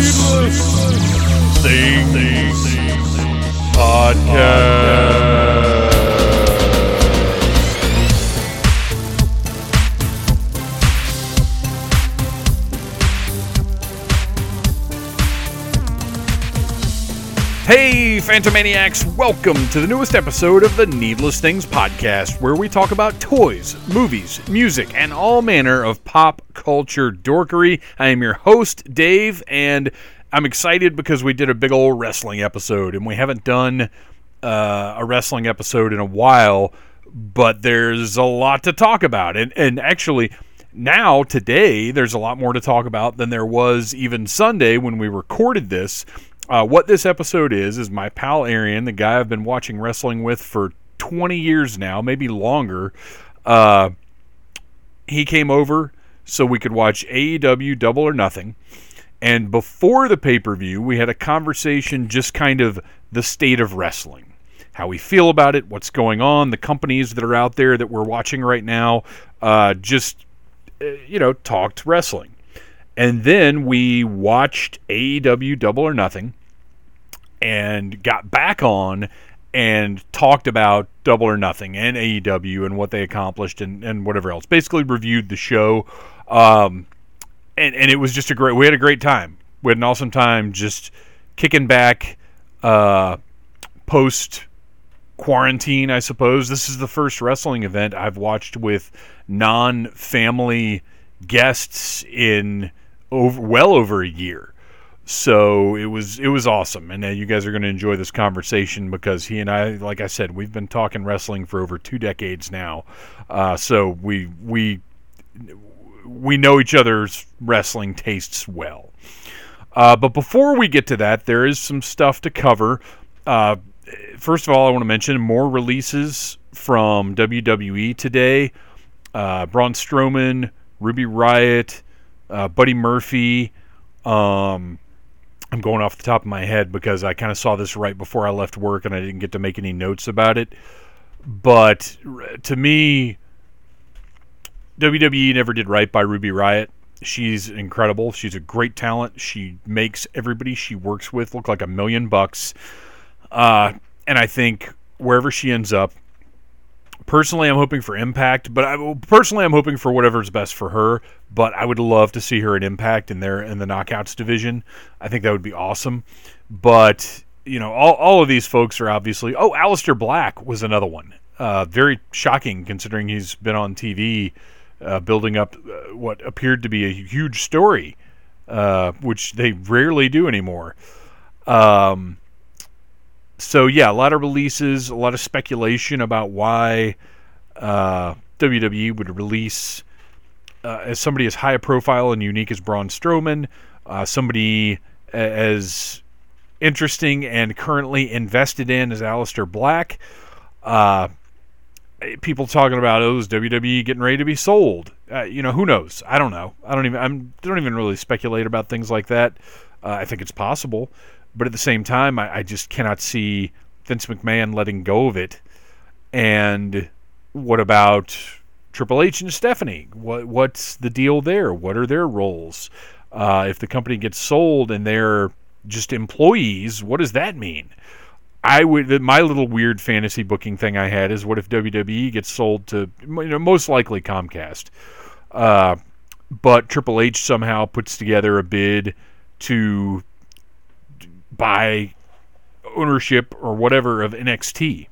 Needless, Things, Podcast. Hey, Phantomaniacs, welcome to the newest episode of the Needless Things Podcast, where we talk about toys, movies, music, and all manner of pop culture dorkery. I am your host, Dave, and I'm excited because we did a big old wrestling episode, and we haven't done uh, a wrestling episode in a while, but there's a lot to talk about. And, and actually, now, today, there's a lot more to talk about than there was even Sunday when we recorded this. Uh, what this episode is is my pal Arian, the guy I've been watching wrestling with for 20 years now, maybe longer. Uh, he came over so we could watch AEW Double or Nothing. And before the pay per view, we had a conversation just kind of the state of wrestling, how we feel about it, what's going on, the companies that are out there that we're watching right now. Uh, just, uh, you know, talked wrestling. And then we watched AEW Double or Nothing and got back on and talked about Double or Nothing and AEW and what they accomplished and, and whatever else. Basically reviewed the show. Um, and, and it was just a great, we had a great time. We had an awesome time just kicking back uh, post quarantine, I suppose. This is the first wrestling event I've watched with non family guests in over well over a year. So it was it was awesome, and uh, you guys are going to enjoy this conversation because he and I, like I said, we've been talking wrestling for over two decades now. Uh, so we we we know each other's wrestling tastes well. Uh, but before we get to that, there is some stuff to cover. Uh, first of all, I want to mention more releases from WWE today. Uh, Braun Strowman, Ruby Riott, uh, Buddy Murphy. Um, I'm going off the top of my head because I kind of saw this right before I left work and I didn't get to make any notes about it. But to me, WWE never did right by Ruby Riott. She's incredible. She's a great talent. She makes everybody she works with look like a million bucks. Uh, and I think wherever she ends up, personally, I'm hoping for Impact. But I, personally, I'm hoping for whatever's best for her. But I would love to see her at Impact in there in the Knockouts division. I think that would be awesome. But you know, all all of these folks are obviously. Oh, Aleister Black was another one. Uh, very shocking considering he's been on TV uh, building up uh, what appeared to be a huge story, uh, which they rarely do anymore. Um, so yeah, a lot of releases, a lot of speculation about why uh, WWE would release uh, as somebody as high profile and unique as Braun Strowman, uh, somebody as interesting and currently invested in as Aleister Black. Uh, people talking about oh, is WWE getting ready to be sold? Uh, you know, who knows? I don't know. I don't even. I'm don't even really speculate about things like that. Uh, I think it's possible, but at the same time, I, I just cannot see Vince McMahon letting go of it. And what about Triple H and Stephanie? What what's the deal there? What are their roles? Uh, if the company gets sold and they're just employees, what does that mean? I would my little weird fantasy booking thing I had is what if WWE gets sold to you know most likely Comcast, uh, but Triple H somehow puts together a bid to buy ownership or whatever of NXT.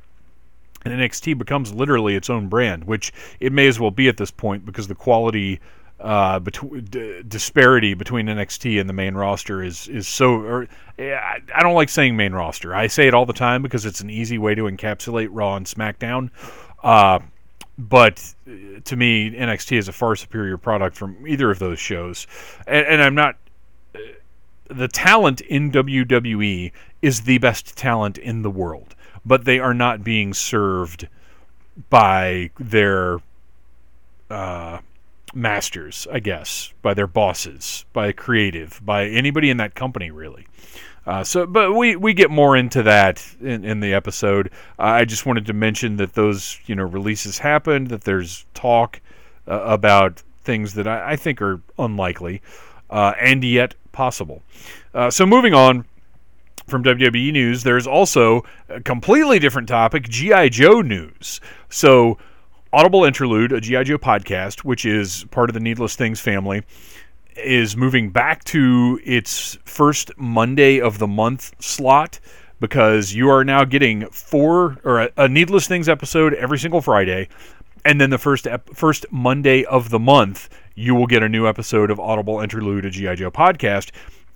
And NXT becomes literally its own brand, which it may as well be at this point because the quality uh, between d- disparity between NXT and the main roster is is so. Or, I don't like saying main roster. I say it all the time because it's an easy way to encapsulate Raw and SmackDown. Uh, but uh, to me, NXT is a far superior product from either of those shows, and, and I'm not. The talent in WWE is the best talent in the world, but they are not being served by their uh, masters, I guess, by their bosses, by creative, by anybody in that company, really. Uh, so, but we, we get more into that in, in the episode. Uh, I just wanted to mention that those you know releases happened, that there's talk uh, about things that I, I, think are unlikely, uh, and yet possible. Uh, so moving on from WWE news, there's also a completely different topic G.I. Joe news. So, Audible Interlude, a G.I. Joe podcast, which is part of the Needless Things family, is moving back to its first Monday of the month slot because you are now getting four or a, a Needless Things episode every single Friday, and then the first ep- first Monday of the month you will get a new episode of Audible Interlude, a GI Joe podcast.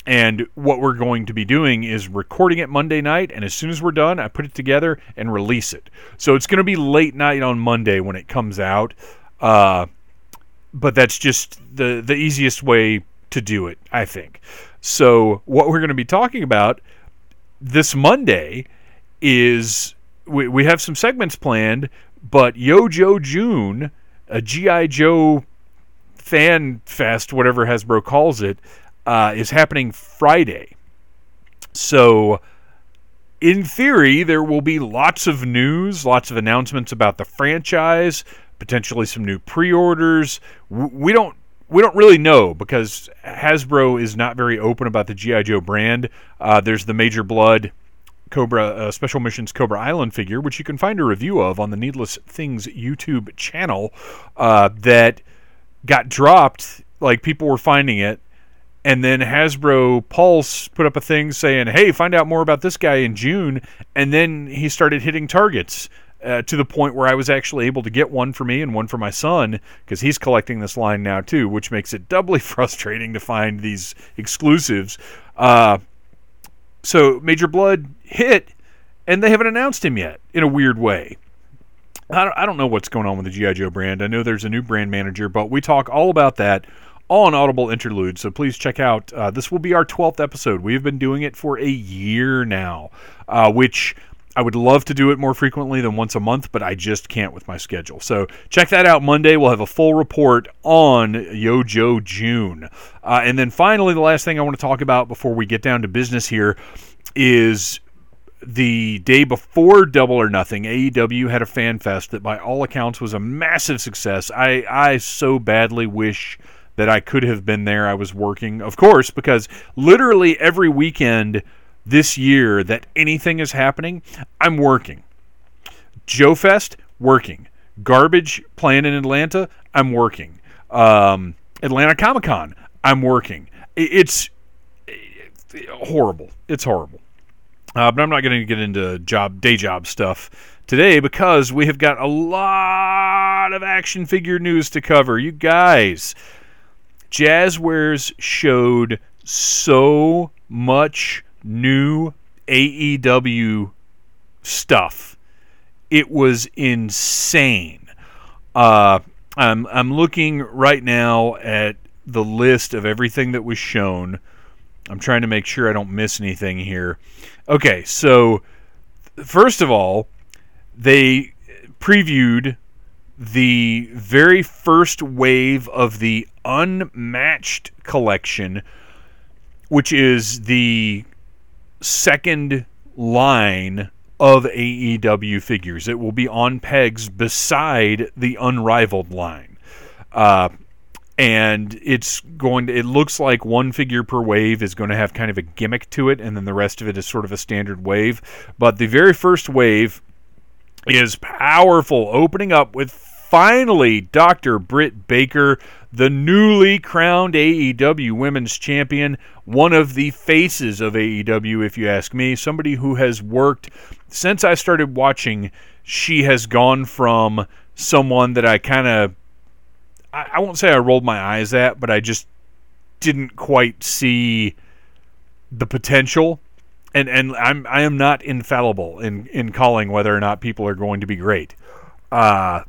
And what we're going to be doing is recording it Monday night, and as soon as we're done, I put it together and release it. So it's going to be late night on Monday when it comes out. Uh, but that's just the the easiest way to do it, I think. So what we're going to be talking about this Monday is we, we have some segments planned, but Yo Joe June, a GI Joe fan fest, whatever Hasbro calls it, uh, is happening Friday. So, in theory, there will be lots of news, lots of announcements about the franchise, potentially some new pre-orders. We don't we don't really know because Hasbro is not very open about the GI Joe brand. Uh, there's the Major Blood Cobra uh, Special Missions Cobra Island figure, which you can find a review of on the Needless Things YouTube channel, uh, that got dropped. Like people were finding it, and then Hasbro Pulse put up a thing saying, "Hey, find out more about this guy in June," and then he started hitting targets uh, to the point where I was actually able to get one for me and one for my son because he's collecting this line now too, which makes it doubly frustrating to find these exclusives. Uh, so Major Blood hit, and they haven't announced him yet in a weird way. I don't, I don't know what's going on with the GI Joe brand. I know there's a new brand manager, but we talk all about that on Audible Interlude. So please check out. Uh, this will be our 12th episode. We have been doing it for a year now, uh, which I would love to do it more frequently than once a month, but I just can't with my schedule. So check that out Monday. We'll have a full report on Yo Joe June. Uh, and then finally, the last thing I want to talk about before we get down to business here is the day before Double or Nothing, AEW had a fan fest that, by all accounts, was a massive success. I, I so badly wish that I could have been there. I was working, of course, because literally every weekend this year that anything is happening, I'm working. Joe Fest, working. Garbage playing in Atlanta, I'm working. Um, Atlanta Comic Con, I'm working. It's, it's horrible. It's horrible. Uh, but I'm not going to get into job day job stuff today because we have got a lot of action figure news to cover. You guys, Jazwares showed so much new AEW stuff. It was insane. Uh, I'm I'm looking right now at the list of everything that was shown. I'm trying to make sure I don't miss anything here. Okay, so first of all, they previewed the very first wave of the Unmatched collection, which is the second line of AEW figures. It will be on pegs beside the Unrivaled line. Uh, and it's going to, it looks like one figure per wave is going to have kind of a gimmick to it, and then the rest of it is sort of a standard wave. But the very first wave is powerful, opening up with finally Dr. Britt Baker, the newly crowned AEW Women's Champion, one of the faces of AEW, if you ask me. Somebody who has worked since I started watching. She has gone from someone that I kind of, I, I won't say I rolled my eyes at, but I just didn't quite see the potential and and I'm I am not infallible in in calling whether or not people are going to be great. Uh,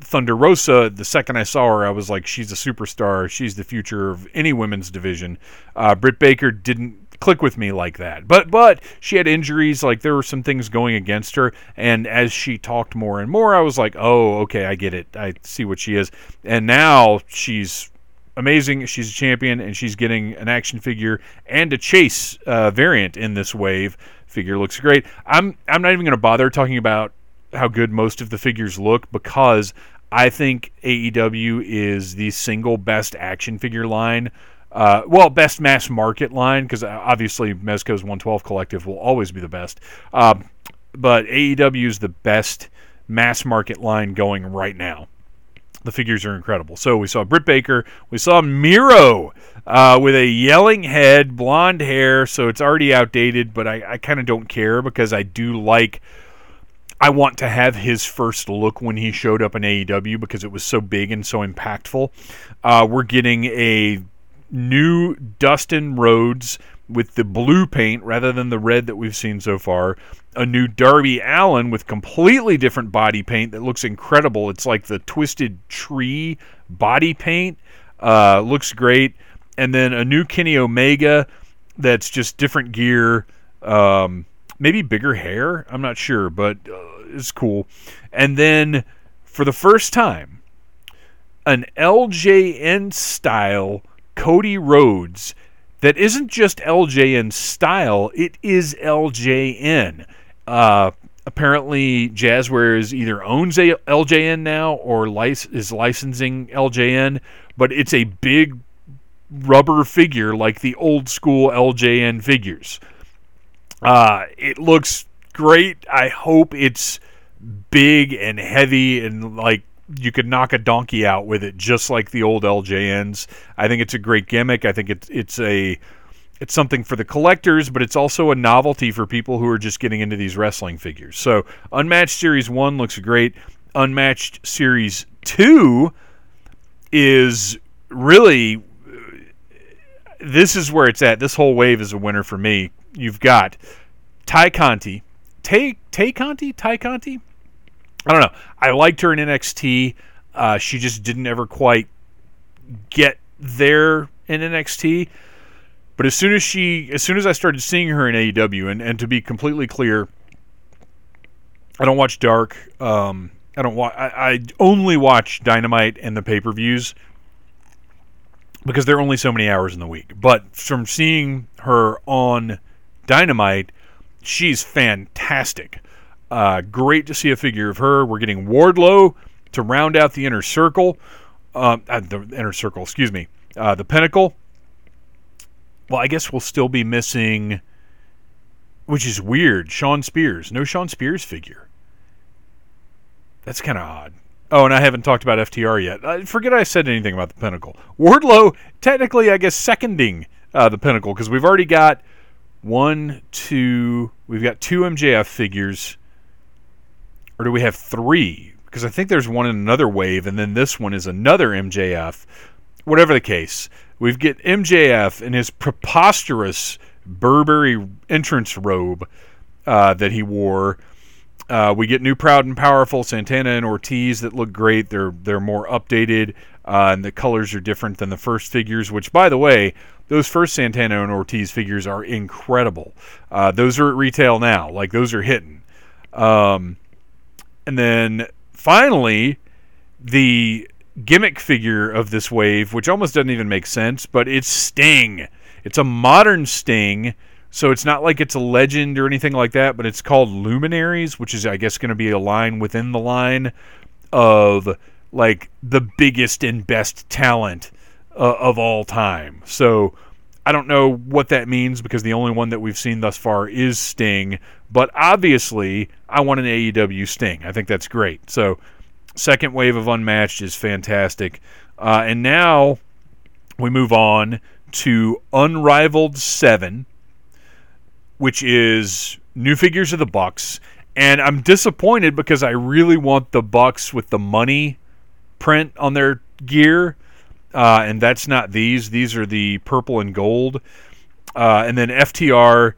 Thunder Rosa, the second I saw her, I was like, she's a superstar. She's the future of any women's division. Uh, Britt Baker didn't click with me like that, but but she had injuries. Like there were some things going against her, and as she talked more and more, I was like, oh, okay, I get it. I see what she is. And now she's amazing. She's a champion, and she's getting an action figure and a chase uh, variant in this wave. Figure looks great. I'm I'm not even going to bother talking about how good most of the figures look because I think AEW is the single best action figure line Uh, well, best mass market line because obviously Mezco's 112 Collective will always be the best. Um, but AEW is the best mass market line going right now. The figures are incredible. So we saw Britt Baker, we saw Miro uh, with a yelling head, blonde hair. So it's already outdated, but I, I kind of don't care because I do like. I want to have his first look when he showed up in AEW because it was so big and so impactful. Uh, we're getting a new Dustin Rhodes with the blue paint rather than the red that we've seen so far. A new Darby Allin with completely different body paint that looks incredible. It's like the twisted tree body paint. Uh, looks great. And then a new Kenny Omega that's just different gear. Um, maybe bigger hair. I'm not sure, but uh, it's cool. And then for the first time, an LJN style Cody Rhodes that isn't just LJN style, it is LJN. Uh, apparently, Jazwares either owns a LJN now or lic- is licensing LJN, but it's a big rubber figure like the old school LJN figures. Uh, it looks great. I hope it's big and heavy and like you could knock a donkey out with it, just like the old LJNs. I think it's a great gimmick. I think it's it's a it's something for the collectors, but it's also a novelty for people who are just getting into these wrestling figures. So, Unmatched Series 1 looks great. Unmatched Series 2 is really this is where it's at. This whole wave is a winner for me. You've got Tay Conti, Tay Tay Conti, Tay Conti. I don't know. I liked her in NXT. Uh, she just didn't ever quite get there in NXT. But as soon as she, as soon as I started seeing her in AEW, and, and to be completely clear, I don't watch Dark. Um, I don't watch. I, I only watch Dynamite and the pay per views because there are only so many hours in the week. But from seeing her on Dynamite, she's fantastic. Uh, great to see a figure of her. We're getting Wardlow to round out the inner circle. Uh, uh, the inner circle, excuse me. Uh, the pinnacle. Well, I guess we'll still be missing, which is weird. Shawn Spears. No Shawn Spears figure. That's kind of odd. Oh, and I haven't talked about FTR yet. I forget I said anything about the Pinnacle. Wardlow, technically, I guess, seconding uh, the Pinnacle because we've already got one, two, we've got two MJF figures or do we have three? Because I think there's one in another wave, and then this one is another MJF. Whatever the case, we get MJF in his preposterous Burberry entrance robe uh, that he wore. Uh, we get new, proud, and powerful Santana and Ortiz that look great. They're they're more updated, uh, and the colors are different than the first figures. Which, by the way, those first Santana and Ortiz figures are incredible. Uh, those are at retail now. Like those are hitting. Um, and then finally, the gimmick figure of this wave, which almost doesn't even make sense, but it's Sting. It's a modern Sting, so it's not like it's a legend or anything like that, but it's called Luminaries, which is, I guess, going to be a line within the line of like the biggest and best talent uh, of all time. So I don't know what that means because the only one that we've seen thus far is Sting. But obviously, I want an AEW Sting. I think that's great. So, second wave of Unmatched is fantastic. Uh, and now we move on to Unrivaled 7, which is new figures of the Bucks. And I'm disappointed because I really want the Bucks with the money print on their gear uh, and that's not these. These are the purple and gold. Uh, and then FTR,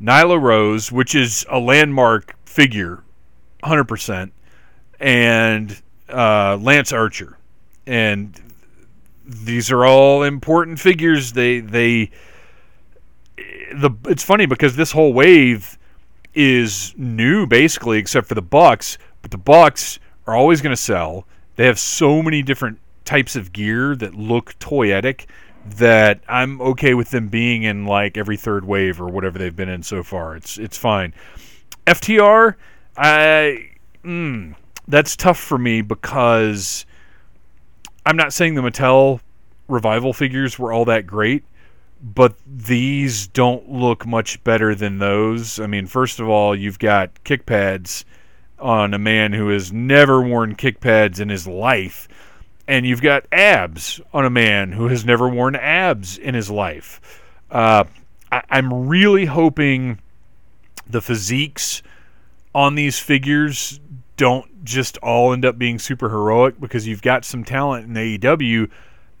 Nyla Rose, which is a landmark figure, 100%, and uh, Lance Archer. And these are all important figures. They they the it's funny because this whole wave is new basically except for the Bucks, but the Bucks are always going to sell. They have so many different types of gear that look toyetic that I'm okay with them being in like every third wave or whatever they've been in so far. It's it's fine. FTR, I mm, that's tough for me because I'm not saying the Mattel revival figures were all that great, but these don't look much better than those. I mean, first of all, you've got kick pads on a man who has never worn kick pads in his life, and you've got abs on a man who has never worn abs in his life. Uh, I, I'm really hoping the physiques on these figures don't just all end up being super heroic because you've got some talent in AEW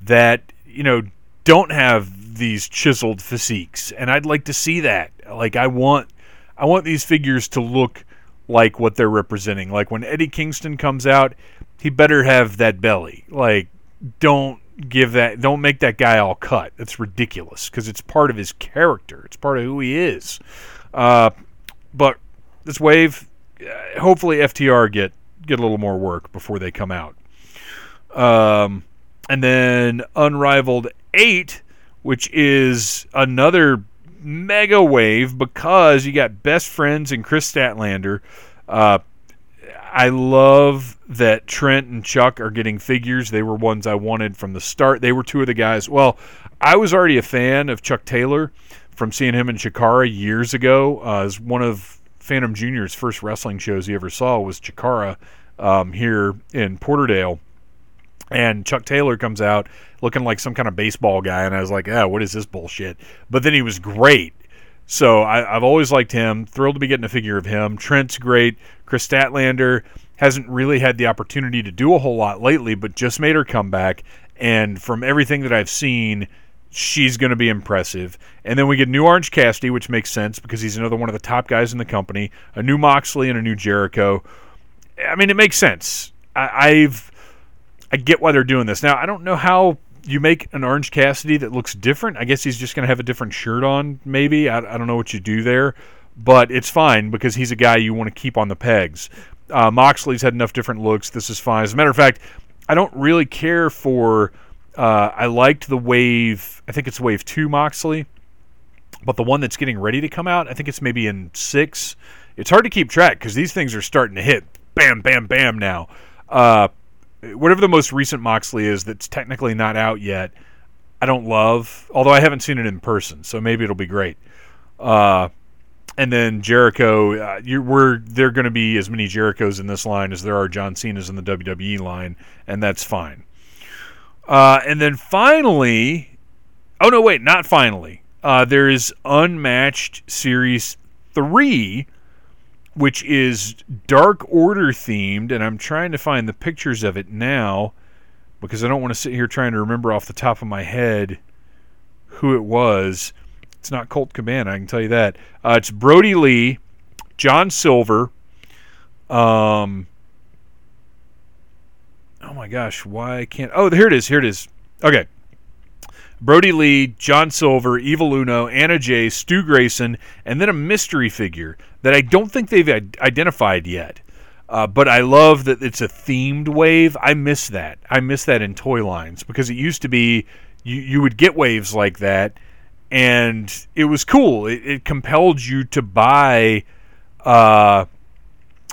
that you know don't have these chiseled physiques, and I'd like to see that. Like I want, I want these figures to look like what they're representing. Like when Eddie Kingston comes out, he better have that belly. Like don't give that, don't make that guy all cut. That's ridiculous because it's part of his character. It's part of who he is. Uh, but this wave, uh, hopefully FTR get get a little more work before they come out. Um, and then Unrivaled 8, which is another mega wave because you got Best Friends and Kris Statlander. Uh, I love that Trent and Chuck are getting figures. They were ones I wanted from the start. They were two of the guys. Well, I was already a fan of Chuck Taylor from seeing him in Chikara years ago. Uh, as one of Phantom Jr.'s first wrestling shows he ever saw was Chikara um, here in Porterdale. And Chuck Taylor comes out looking like some kind of baseball guy, and I was like, "Ah, what is this bullshit?" But then he was great. So I, have always liked him. Thrilled to be getting a figure of him. Trent's great. Kris Statlander hasn't really had the opportunity to do a whole lot lately, but just made her comeback. And from everything that I've seen, she's going to be impressive. And then we get new Orange Cassidy, which makes sense because he's another one of the top guys in the company. A new Moxley and a new Jericho. I mean, it makes sense. I, I've I get why they're doing this. Now, I don't know how you make an Orange Cassidy that looks different. I guess he's just going to have a different shirt on, maybe. I, I, don't know what you do there, but it's fine because he's a guy you want to keep on the pegs. Uh, Moxley's had enough different looks. This is fine. As a matter of fact, I don't really care for. Uh, I liked the wave. I think it's wave two Moxley, but the one that's getting ready to come out, I think it's maybe in six. It's hard to keep track because these things are starting to hit bam, bam, bam now. Uh, whatever the most recent Moxley is that's technically not out yet, I don't love. Although I haven't seen it in person, so maybe it'll be great. Uh, and then Jericho, uh, you, we're there going to be as many Jerichos in this line as there are John Cena's in the WWE line, and that's fine. Uh, and then finally, oh no, wait, not finally. Uh, there is Unmatched Series three which is Dark Order themed, and I'm trying to find the pictures of it now because I don't want to sit here trying to remember off the top of my head who it was. It's not Colt Cabana, I can tell you that. Uh, it's Brodie Lee, John Silver. Um, oh my gosh, why can't? Oh, here it is. Here it is. Okay. Brodie Lee, John Silver, Evil Uno, Anna Jay, Stu Grayson, and then a mystery figure that I don't think they've identified yet. Uh, but I love that it's a themed wave. I miss that. I miss that in toy lines because it used to be you, you would get waves like that, and it was cool. It, it compelled you to buy uh,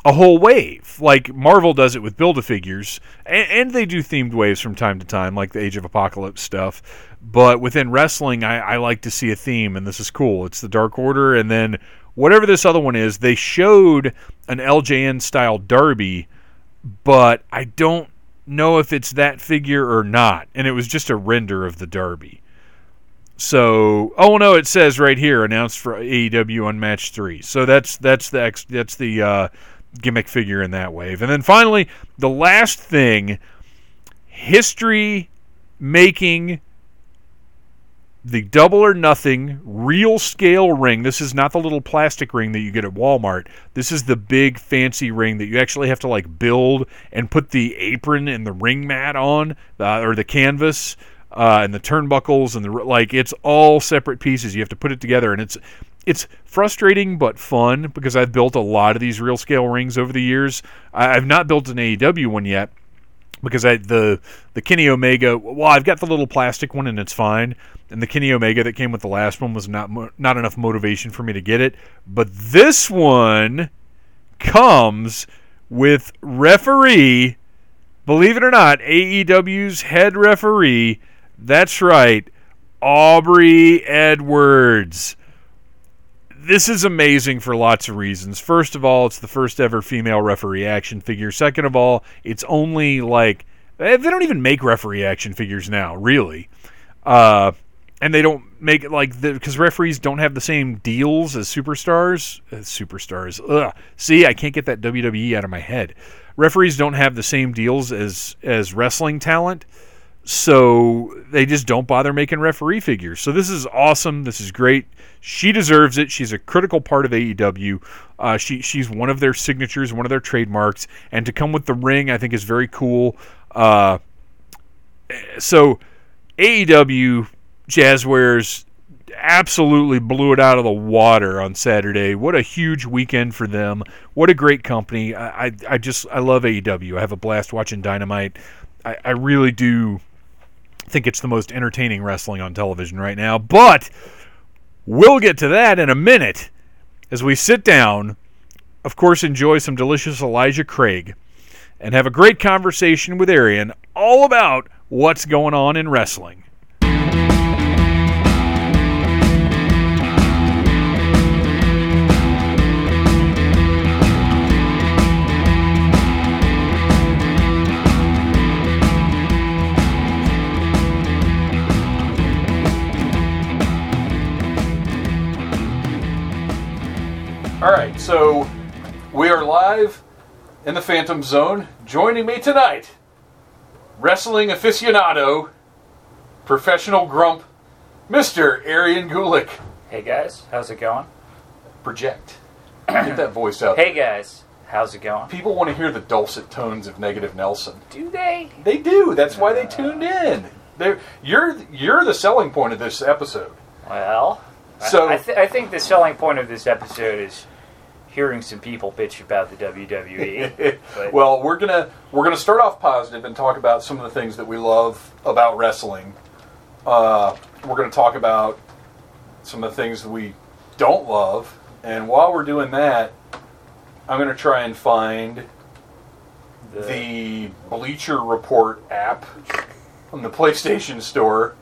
a whole wave. Like Marvel does it with Build a Figures, and, and, they do themed waves from time to time, like the Age of Apocalypse stuff. But within wrestling, I, I like to see a theme, and this is cool. It's the Dark Order, and then whatever this other one is, they showed an LJN style Darby, but I don't know if it's that figure or not. And it was just a render of the Darby. So, oh no, it says right here announced for AEW Unmatched three. So that's that's the that's the uh, gimmick figure in that wave. And then finally, the last thing, history making the double or nothing real scale ring. This is not the little plastic ring that you get at Walmart. This is the big fancy ring that you actually have to like build and put the apron and the ring mat on uh, or the canvas uh, and the turnbuckles and the like. It's all separate pieces. You have to put it together, and it's it's frustrating but fun because I've built a lot of these real scale rings over the years. I've not built an AEW one yet because I the the Kenny Omega. Well, I've got the little plastic one and it's fine, and the Kenny Omega that came with the last one was not not enough motivation for me to get it. But this one comes with referee. Believe it or not, AEW's head referee That's right, Aubrey Edwards. This is amazing for lots of reasons. First of all, it's the first ever female referee action figure. Second of all, it's only like they don't even make referee action figures now, really. Uh, and they don't make it like because referees don't have the same deals as superstars. Uh, superstars. Ugh. See, I can't get that WWE out of my head. Referees don't have the same deals as as wrestling talent, so they just don't bother making referee figures. So this is awesome. This is great. She deserves it. She's a critical part of AEW. Uh, she she's one of their signatures, one of their trademarks, and to come with the ring, I think is very cool. Uh, so AEW Jazwares absolutely blew it out of the water on Saturday. What a huge weekend for them. What a great company. I, I, I just I love AEW. I have a blast watching Dynamite. I, I really do think it's the most entertaining wrestling on television right now. But we'll get to that in a minute as we sit down, of course, enjoy some delicious Elijah Craig, and have a great conversation with Arian all about what's going on in wrestling. All right, so we are live in the Phantom Zone. Joining me tonight, wrestling aficionado, professional grump, Mr. Arian Gulick. Hey guys, how's it going? Project. Get that voice out. Hey guys, how's it going? People want to hear the dulcet tones of Negative Nelson. Do they? They do. That's why they uh. tuned in. They're, you're you're the selling point of this episode. Well, So- I, I, th- I think the selling point of this episode is hearing some people bitch about the WWE. Well, we're gonna we're gonna start off positive and talk about some of the things that we love about wrestling. Uh, we're gonna talk about some of the things that we don't love, and while we're doing that, I'm gonna try and find the Bleacher Report app on the PlayStation Store.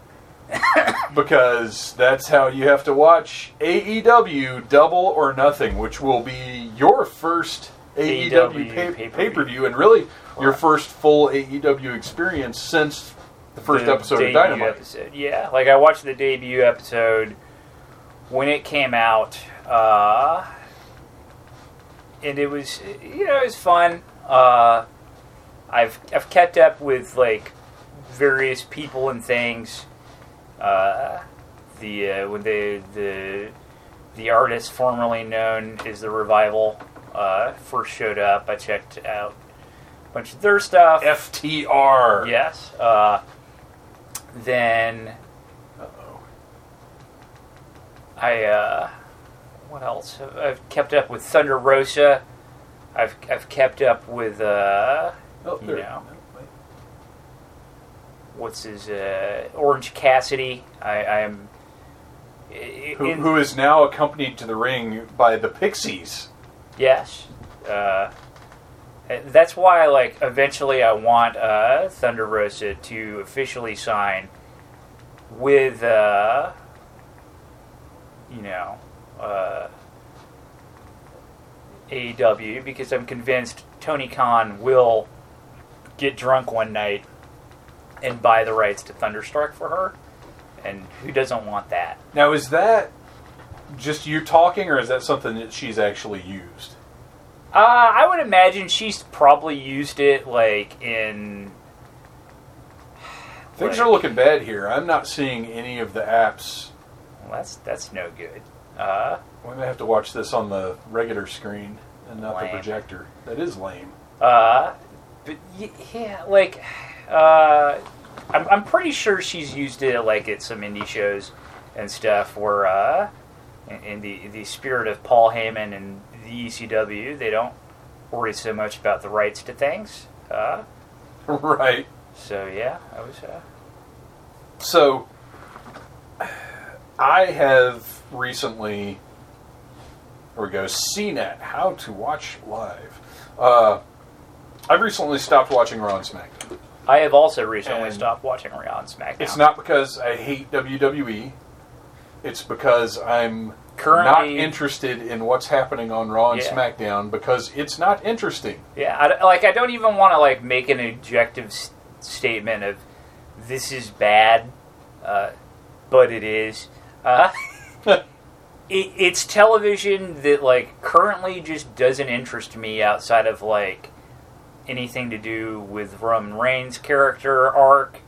because that's how you have to watch AEW Double or Nothing, which will be your first AEW AEW pay- pay-per-view. pay-per-view and really your first full AEW experience since the first the episode of Dynamite. Episode. Yeah, like I watched the debut episode when it came out, uh, and it was you know it was fun. Uh, I've I've kept up with like various people and things. Uh, the uh, when the the the artist formerly known as the revival uh, first showed up, I checked out a bunch of their stuff. FTR. Yes. Uh, then Uh-oh. I uh, what else? I've kept up with Thunder Rosa. I've I've kept up with uh, Oh, You know. What's his uh, Orange Cassidy. I I'm Who, in- who is now accompanied to the ring by the Pixies? Yes. Uh, that's why, like, eventually I want uh, Thunder Rosa to officially sign with, uh, you know, uh, AEW because I'm convinced Tony Khan will get drunk one night and buy the rights to Thunderstruck for her. And who doesn't want that? Now, is that just you talking, or is that something that she's actually used? Uh, I would imagine she's probably used it like in. Things Right. are looking bad here. I'm not seeing any of the apps. Well, that's that's no good. Uh, We may have to watch this on the regular screen and not the projector. That is lame. uh, but yeah, like, uh, I'm I'm pretty sure she's used it like at some indie shows and stuff where, uh, in, in the the spirit of Paul Heyman and the ECW, they don't worry so much about the rights to things. Uh, right. so yeah, I was. Uh, So, I have recently, here we go, CNET, how to watch live. Uh, I've recently stopped watching Raw and SmackDown. I have also recently And- stopped watching Raw and SmackDown. It's not because I hate WWE. It's because I'm Currently- not interested in what's happening on Raw and Yeah. SmackDown because it's not interesting. Yeah, I, like I don't even want to like make an objective s- statement of this is bad, uh, but it is. Uh, it, it's television that like currently just doesn't interest me outside of like anything to do with Roman Reigns' character arc,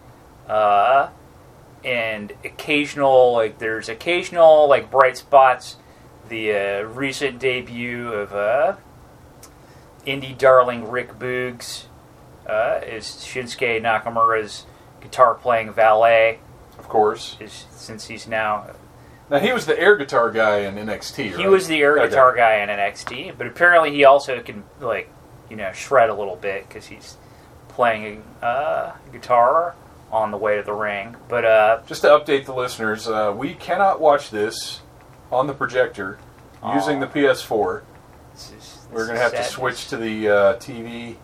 uh, and occasional like there's occasional like bright spots. The uh, recent debut of uh, indie darling Rick Boogs uh, is Shinsuke Nakamura's guitar playing valet. Of course. Is since he's now Now he was the air guitar guy in NXT. he right? was the air Okay. guitar guy in NXT, but apparently he also can like you know shred a little bit because he's playing uh, guitar on the way to the ring. But uh, Just to update the listeners, uh, we cannot watch this on the projector using the PS4. this is, We're going to have to switch to the uh, TV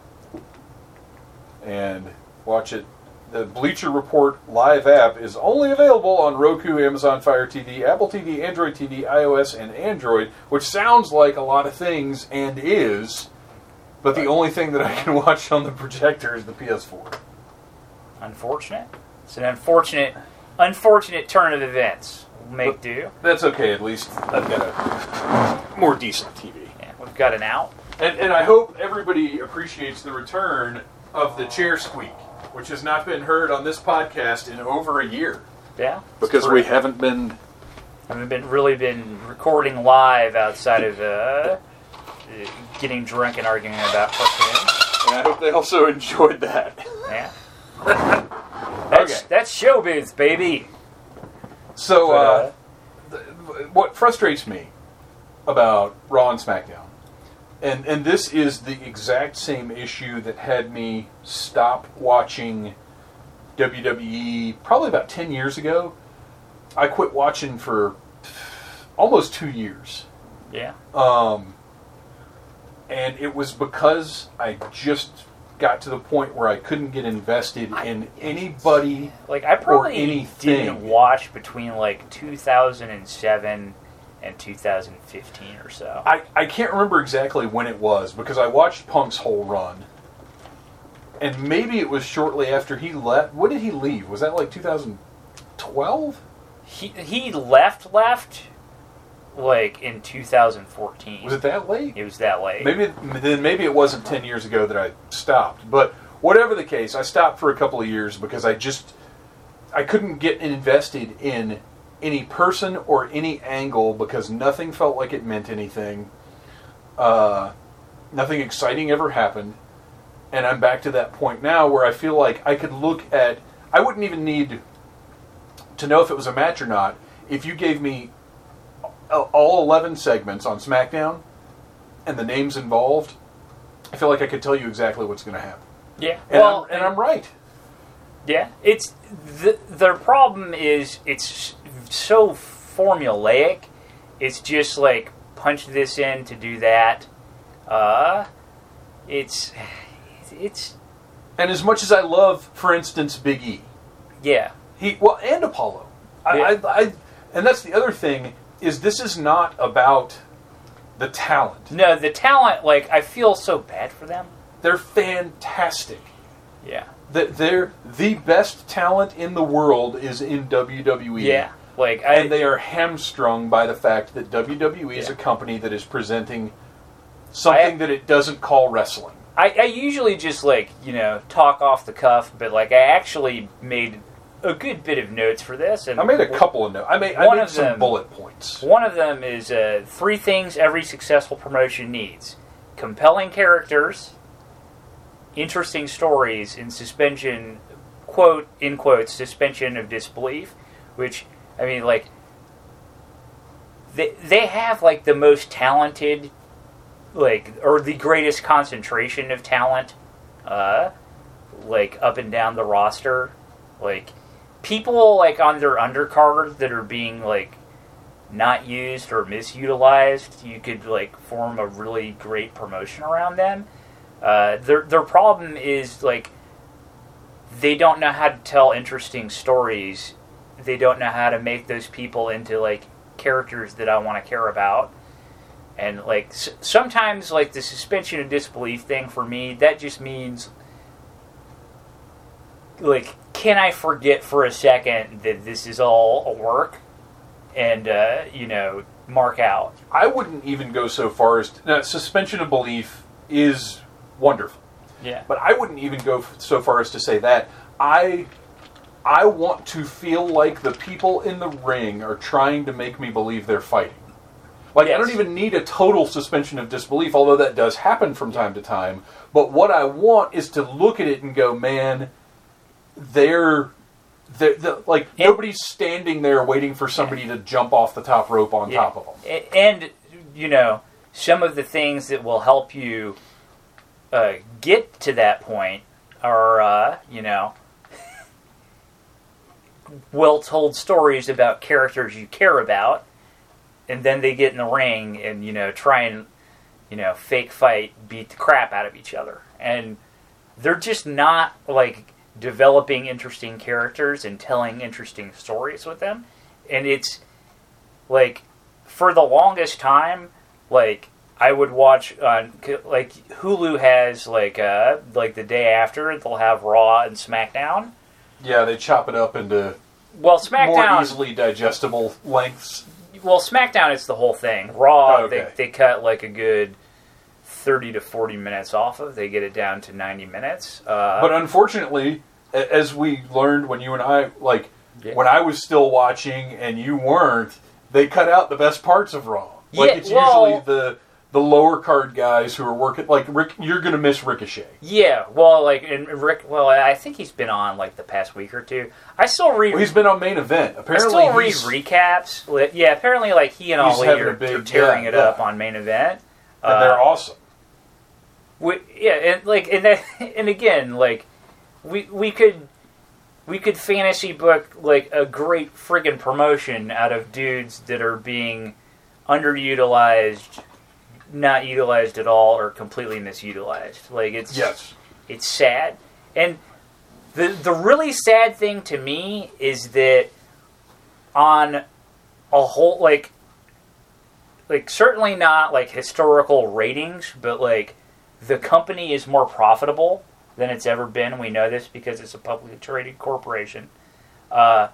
and watch it. The Bleacher Report live app is only available on Roku, Amazon Fire TV, Apple TV, Android TV, iOS, and Android, which sounds like a lot of things and is, but the only thing that I can watch on the projector is the PS4. Unfortunate. It's an unfortunate, unfortunate turn of events. We'll make do. That's okay, at least I've got a more decent TV. Yeah, we've got an out. And, and I hope everybody appreciates the return of the chair squeak, which has not been heard on this podcast in over a year. Yeah, Because we haven't been. haven't been really been recording live outside of uh, uh, getting drunk and arguing about cartoons. And I hope they also enjoyed that. Yeah. That's, Okay. that's showbiz, baby. So, But, uh, uh, th- what frustrates me about Raw and SmackDown, and and this is the exact same issue that had me stop watching WWE probably about ten years ago. I quit watching for almost two years. yeah. Um, and it was because I just got to the point where I couldn't get invested in anybody. Like I probably anything. didn't watch between like 2007 and 2015 or so. I, I can't remember exactly when it was because I watched Punk's whole run. And maybe it was shortly after he left. When did he leave? Was that like 2012? He he left left like in 2014. Was it that late? It was that late. Maybe then maybe it wasn't 10 years ago that I stopped. But whatever the case, I stopped for a couple of years because I just I couldn't get invested in any person or any angle because nothing felt like it meant anything. Uh, nothing exciting ever happened. And I'm back to that point now where I feel like I could look at I wouldn't even need to know if it was a match or not if you gave me all 11 segments on SmackDown and the names involved, I feel like I could tell you exactly what's going to happen. yeah. And, well, I'm, and I'm right. Yeah, it's the the problem is it's so formulaic. It's just like punch this in to do that. Uh, it's it's And as much as I love, for instance, Big E, yeah he well, and Apollo, I, Yeah. I, I, and that's the other thing is this is not about the talent. no the talent like I feel so bad for them. They're fantastic. Yeah, That they're the best talent in the world is in WWE. yeah. Like I and they are hamstrung by the fact that WWE is a company that is presenting something I- that it doesn't call wrestling. I, I usually just like you know talk off the cuff, but like I actually made a good bit of notes for this, and I made a couple of notes. I made, I made of some them- bullet points. One of them is uh, three things every successful promotion needs: compelling characters, interesting stories, and suspension, quote in quotes, suspension of disbelief. Which I mean, like they they have like the most talented, like or the greatest concentration of talent, uh, like up and down the roster, like people like on their undercard that are being like not used or misutilized, you could like form a really great promotion around them. Uh, their their problem is like they don't know how to tell interesting stories. They don't know how to make those people into like characters that I want to care about. And like s- sometimes like the suspension of disbelief thing for me, that just means like can I forget for a second that this is all a work and uh, you know mark out. I wouldn't even go so far as to, now, suspension of belief is wonderful, Yeah. but I wouldn't even go f- so far as to say that I I want to feel like the people in the ring are trying to make me believe they're fighting. Like I don't even need a total suspension of disbelief, although that does happen from time to time. But what I want is to look at it and go, man, they're. They're, the like And- nobody's standing there waiting for somebody to jump off the top rope on Yeah. top of them. And you know some of the things that will help you uh, get to that point are uh, you know well told stories about characters you care about and then they get in the ring and you know try and you know fake fight beat the crap out of each other and they're just not like developing interesting characters and telling interesting stories with them and it's like for the longest time like i would watch on like hulu has like uh like the day after they'll have raw and smackdown Yeah, they chop it up into well SmackDown more easily digestible lengths. well smackdown is the whole thing raw Oh, okay. they, they cut like a good 30 to 40 minutes off of they get it down to 90 minutes uh, But unfortunately, as we learned when you and I, like, Yeah. when I was still watching and you weren't, they cut out the best parts of Raw. Like, Yeah, it's well- usually the the lower card guys who are working. Like, Rick, you're going to miss Ricochet. yeah well like and rick well i think he's been on like the past week or two i still read Well, he's been on main event. I Apparently, still read recaps. Yeah, apparently, like he and having are, big- are tearing yeah, it up on main event. and they're Uh, awesome. We, yeah, and like, and that, and again, like, we we could we could fantasy book like a great friggin' promotion out of dudes that are being underutilized, not utilized at all, or completely misutilized. Like it's Yes. it's sad. And the the really sad thing to me is that on a whole like like certainly not like historical ratings, but like the company is more profitable than it's ever been. We know this because it's a publicly traded corporation. Uh,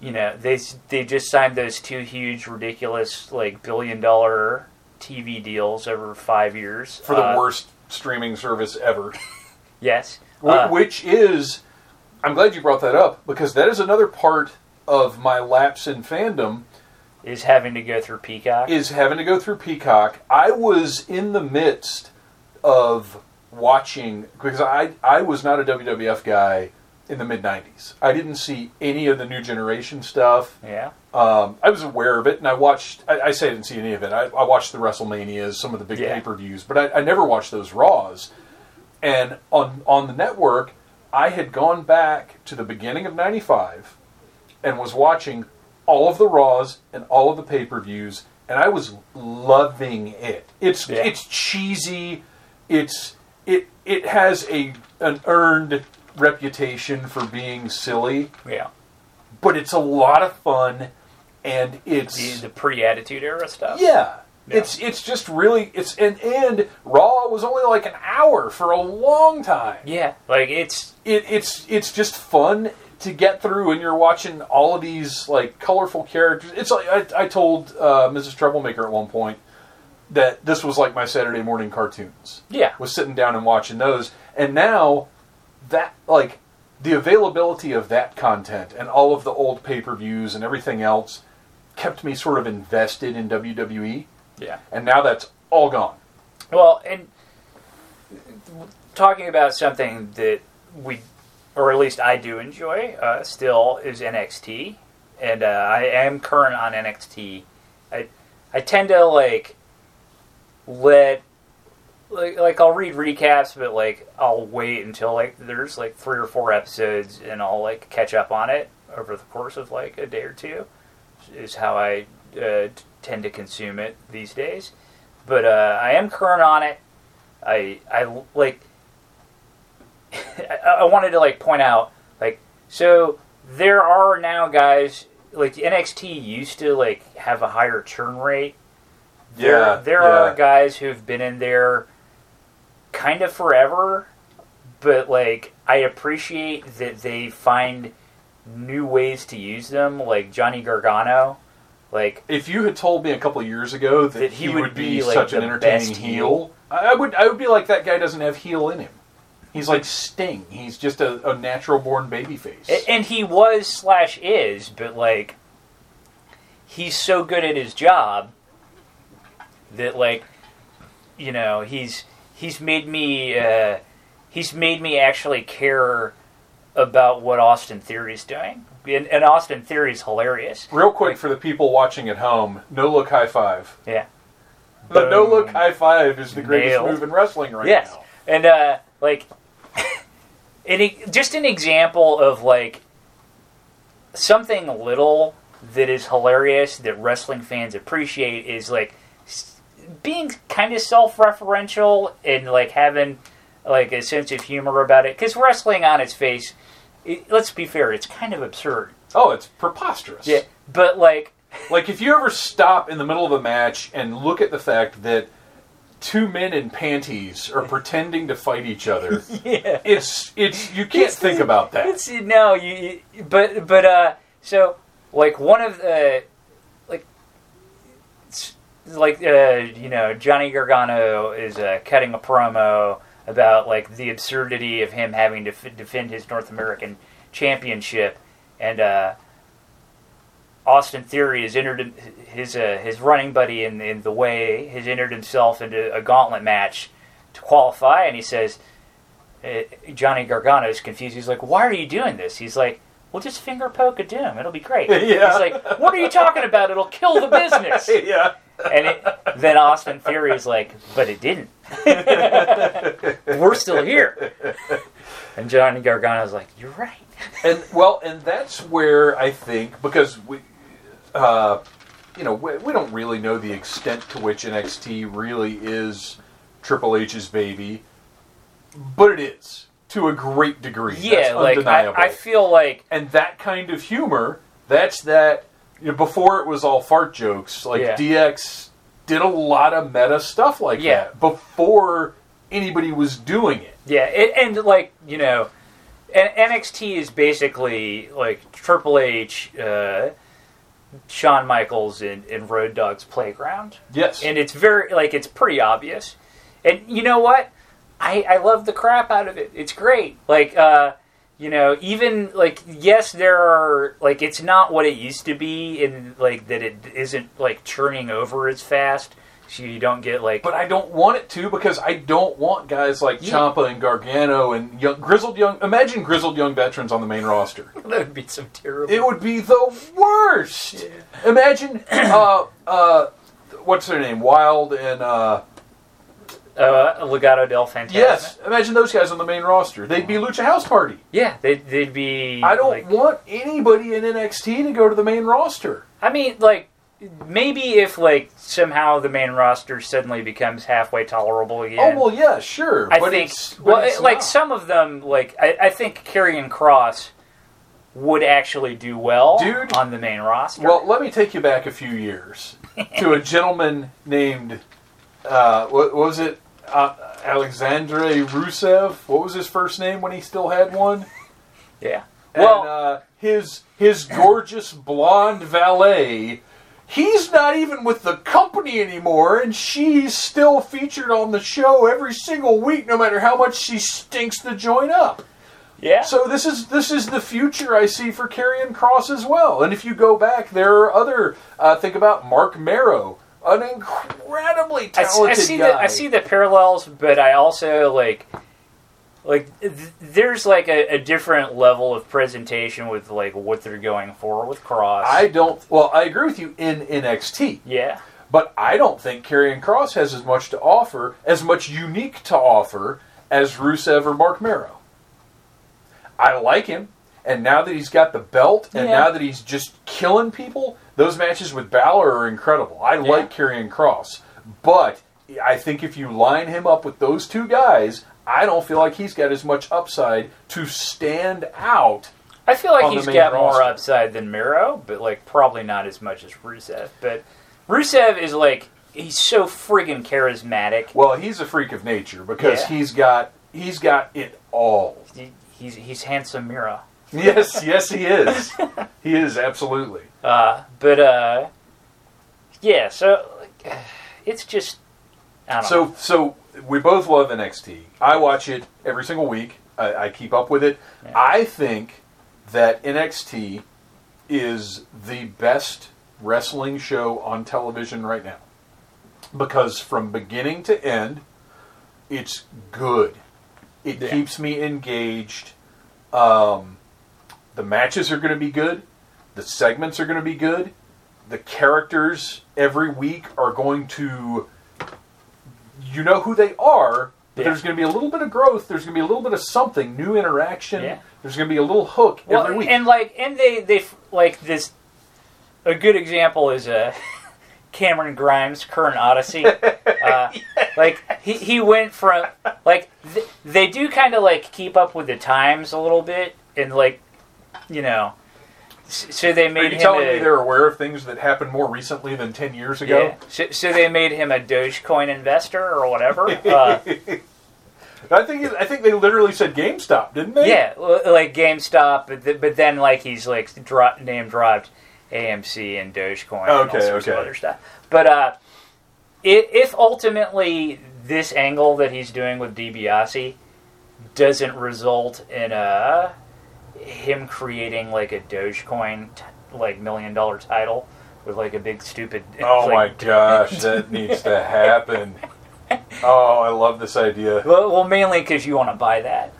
you know, they they just signed those two huge, ridiculous, like billion dollar TV deals over five years For the Uh, worst streaming service ever. Yes, Uh, which is I'm glad you brought that up because that is another part of my lapse in fandom is having to go through Peacock. is having to go through Peacock. I was in the midst of watching because I I was not a WWF guy in the mid '90s. I didn't see any of the new generation stuff. yeah, Um, I was aware of it, and I watched. I, I say I didn't see any of it. I, I watched the WrestleManias, some of the big Yeah. pay per views, but I, I never watched those Raws. And on on the network, I had gone back to the beginning of '95 and was watching all of the Raws and all of the pay per views, and I was loving it. It's Yeah. it's cheesy. It's it it has a an earned reputation for being silly, yeah. but it's a lot of fun, and it's The, the pre-Attitude Era stuff. yeah. Yeah. It's it's just really it's and and Raw was only like an hour for a long time. yeah. Like it's It, it's it's just fun to get through, and you're watching all of these like colorful characters. It's like I, I told uh, Mrs. Troublemaker at one point that this was like my Saturday morning cartoons. yeah, Was sitting down and watching those, and now that like the availability of that content and all of the old pay per views and everything else kept me sort of invested in WWE yeah. and now that's all gone. Well, and talking about something that we, or at least I do enjoy, uh, still is NXT, and uh, I am current on NXT. I I tend to like let like like I'll read recaps, but like I'll wait until like there's like three or four episodes, and I'll like catch up on it over the course of like a day or two. Is how I uh, tend to consume it these days. But uh, I am current on it. I I like I, wanted to like point out like so there are now guys like NXT used to like have a higher churn rate. There, Yeah, there yeah. are guys who've been in there kind of forever, but like I appreciate that they find new ways to use them, like Johnny Gargano. Like If you had told me a couple of years ago that, That he, he would, would be, be, like, such an entertaining heel, heel. I would I would be like that guy doesn't have heel in him. He's like Sting. He's just a, a natural born babyface. And he was slash is, but like he's so good at his job that like you know he's he's made me uh, he's made me actually care about what Austin Theory's doing. And, and Austin Theory's hilarious. Real quick for the people watching at home, no look high five. Yeah. The no look high five is the greatest Nailed. move in wrestling right yes. now. And uh, like, e- just an example of like something little that is hilarious that wrestling fans appreciate is like being kind of self-referential and like having like a sense of humor about it. Because wrestling on its face, it, let's be fair, it's kind of absurd. Oh, it's preposterous. Yeah, but like, Like if you ever stop in the middle of a match and look at the fact that two men in panties are pretending to fight each other, yeah. it's it's you can't It's- think about that. It's no, you, you but but uh, so like one of the like like uh, you know Johnny Gargano is uh, cutting a promo about like the absurdity of him having to f- defend his North American championship, and uh, Austin Theory has entered his uh, his running buddy in in the way has entered himself into a gauntlet match to qualify, and he says. Uh, Johnny Gargano is confused. He's like, "Why are you doing this?" He's like, "We'll just finger poke a doom. It'll be great." Yeah. He's like, "What are you talking about? It'll kill the business." yeah. And it, then Austin Theory is like, "But it didn't. We're still here." And Johnny Gargano's like, "You're right." And well, and that's where I think because we, uh, you know, we, we don't really know the extent to which NXT really is Triple H's baby, but it is to a great degree. Yeah, like I, undeniable. I feel like and that kind of humor, that's that. You know, before it was all fart jokes, like Yeah. DX did a lot of meta stuff like Yeah. that before anybody was doing it. Yeah, it, and like you know, NXT is basically like Triple H, uh, Shawn Michaels, and, and Road Dogg's playground, Yes, and it's very like it's pretty obvious. And you know what? I I love the crap out of it. It's great. Like uh, you know, even like yes, there are like it's not what it used to be, and like that it isn't like churning over as fast. So you don't get like But I don't want it to because I don't want guys like Yeah. Ciampa and Gargano and young, grizzled young. Imagine grizzled young veterans on the main roster. that would be some terrible. It would be the worst. Imagine, uh, uh, what's their name? Wild and uh, uh, Legado del Fantasma. yes. Imagine those guys on the main roster. They'd be Lucha House Party. Yeah, they'd, they'd be. I don't like- want anybody in NXT to go to the main roster. I mean, like, maybe if like somehow the main roster suddenly becomes halfway tolerable again. Oh well, yeah, sure. I but think. it's, well, it- like some of them, like I, I think Karrion Kross would actually do well Dude. on the main roster. Well, let me take you back a few years to a gentleman named uh, what, what was it? Uh, Alexander Rusev. What was his first name when he still had one? yeah. And Well, uh, his his gorgeous blonde valet. He's not even with the company anymore, and she's still featured on the show every single week, no matter how much she stinks the joint up. yeah. So this is this is the future I see for Karrion Kross as well. And if you go back, there are other. Uh, think about Mark Marrow, an incredibly I, s- I talented see guy. the I see the parallels, but I also like like th- there's like a, a different level of presentation with like what they're going for with Kross. I don't. Well, I agree with you in NXT, yeah. but I don't think Karrion Kross has as much to offer, as much unique to offer as Rusev or Mark Marrow. I like him, and now that he's got the belt, and Yeah. now that he's just killing people, those matches with Balor are incredible. I like Karrion Kross, but I think if you line him up with those two guys, I don't feel like he's got as much upside to stand out. I feel like he's got more upside than Miro, but like probably not as much as Rusev. But Rusev is like he's so friggin' charismatic. Well, he's a freak of nature because Yeah. he's got he's got it all. He, he's he's handsome Miro. Yes, yes, he is. he is absolutely. Uh, but uh, yeah. So like, it's just I don't know. So, so we both love NXT. I watch it every single week. I, I keep up with it. Yeah. I think that NXT is the best wrestling show on television right now because from beginning to end, it's good. It Yeah. keeps me engaged. Um, the matches are going to be good. The segments are going to be good. The characters every week are going to you know who they are, but Yeah. there's going to be a little bit of growth. There's going to be a little bit of something, new interaction. Yeah. There's going to be a little hook well, every week. and like and they they like this. A good example is uh, Cameron Grimes' current Odyssey. uh, like he, he went from like th- they do kind of like keep up with the times a little bit and like you know so they made. Are you him telling a, me they're aware of things that happened more recently than 10 years ago? yeah so, so they made him a Dogecoin investor or whatever uh, I think I think they literally said GameStop, didn't they? yeah like GameStop but, th- but then like he's like dro- name dropped AMC and Dogecoin and all Okay, of okay. other stuff but uh if ultimately this angle that he's doing with DiBiase doesn't result in uh, him creating like a Dogecoin t- like million dollar title with like a big stupid. Oh my gosh, that needs to happen. Oh, I love this idea. Well, well mainly because you want to buy that.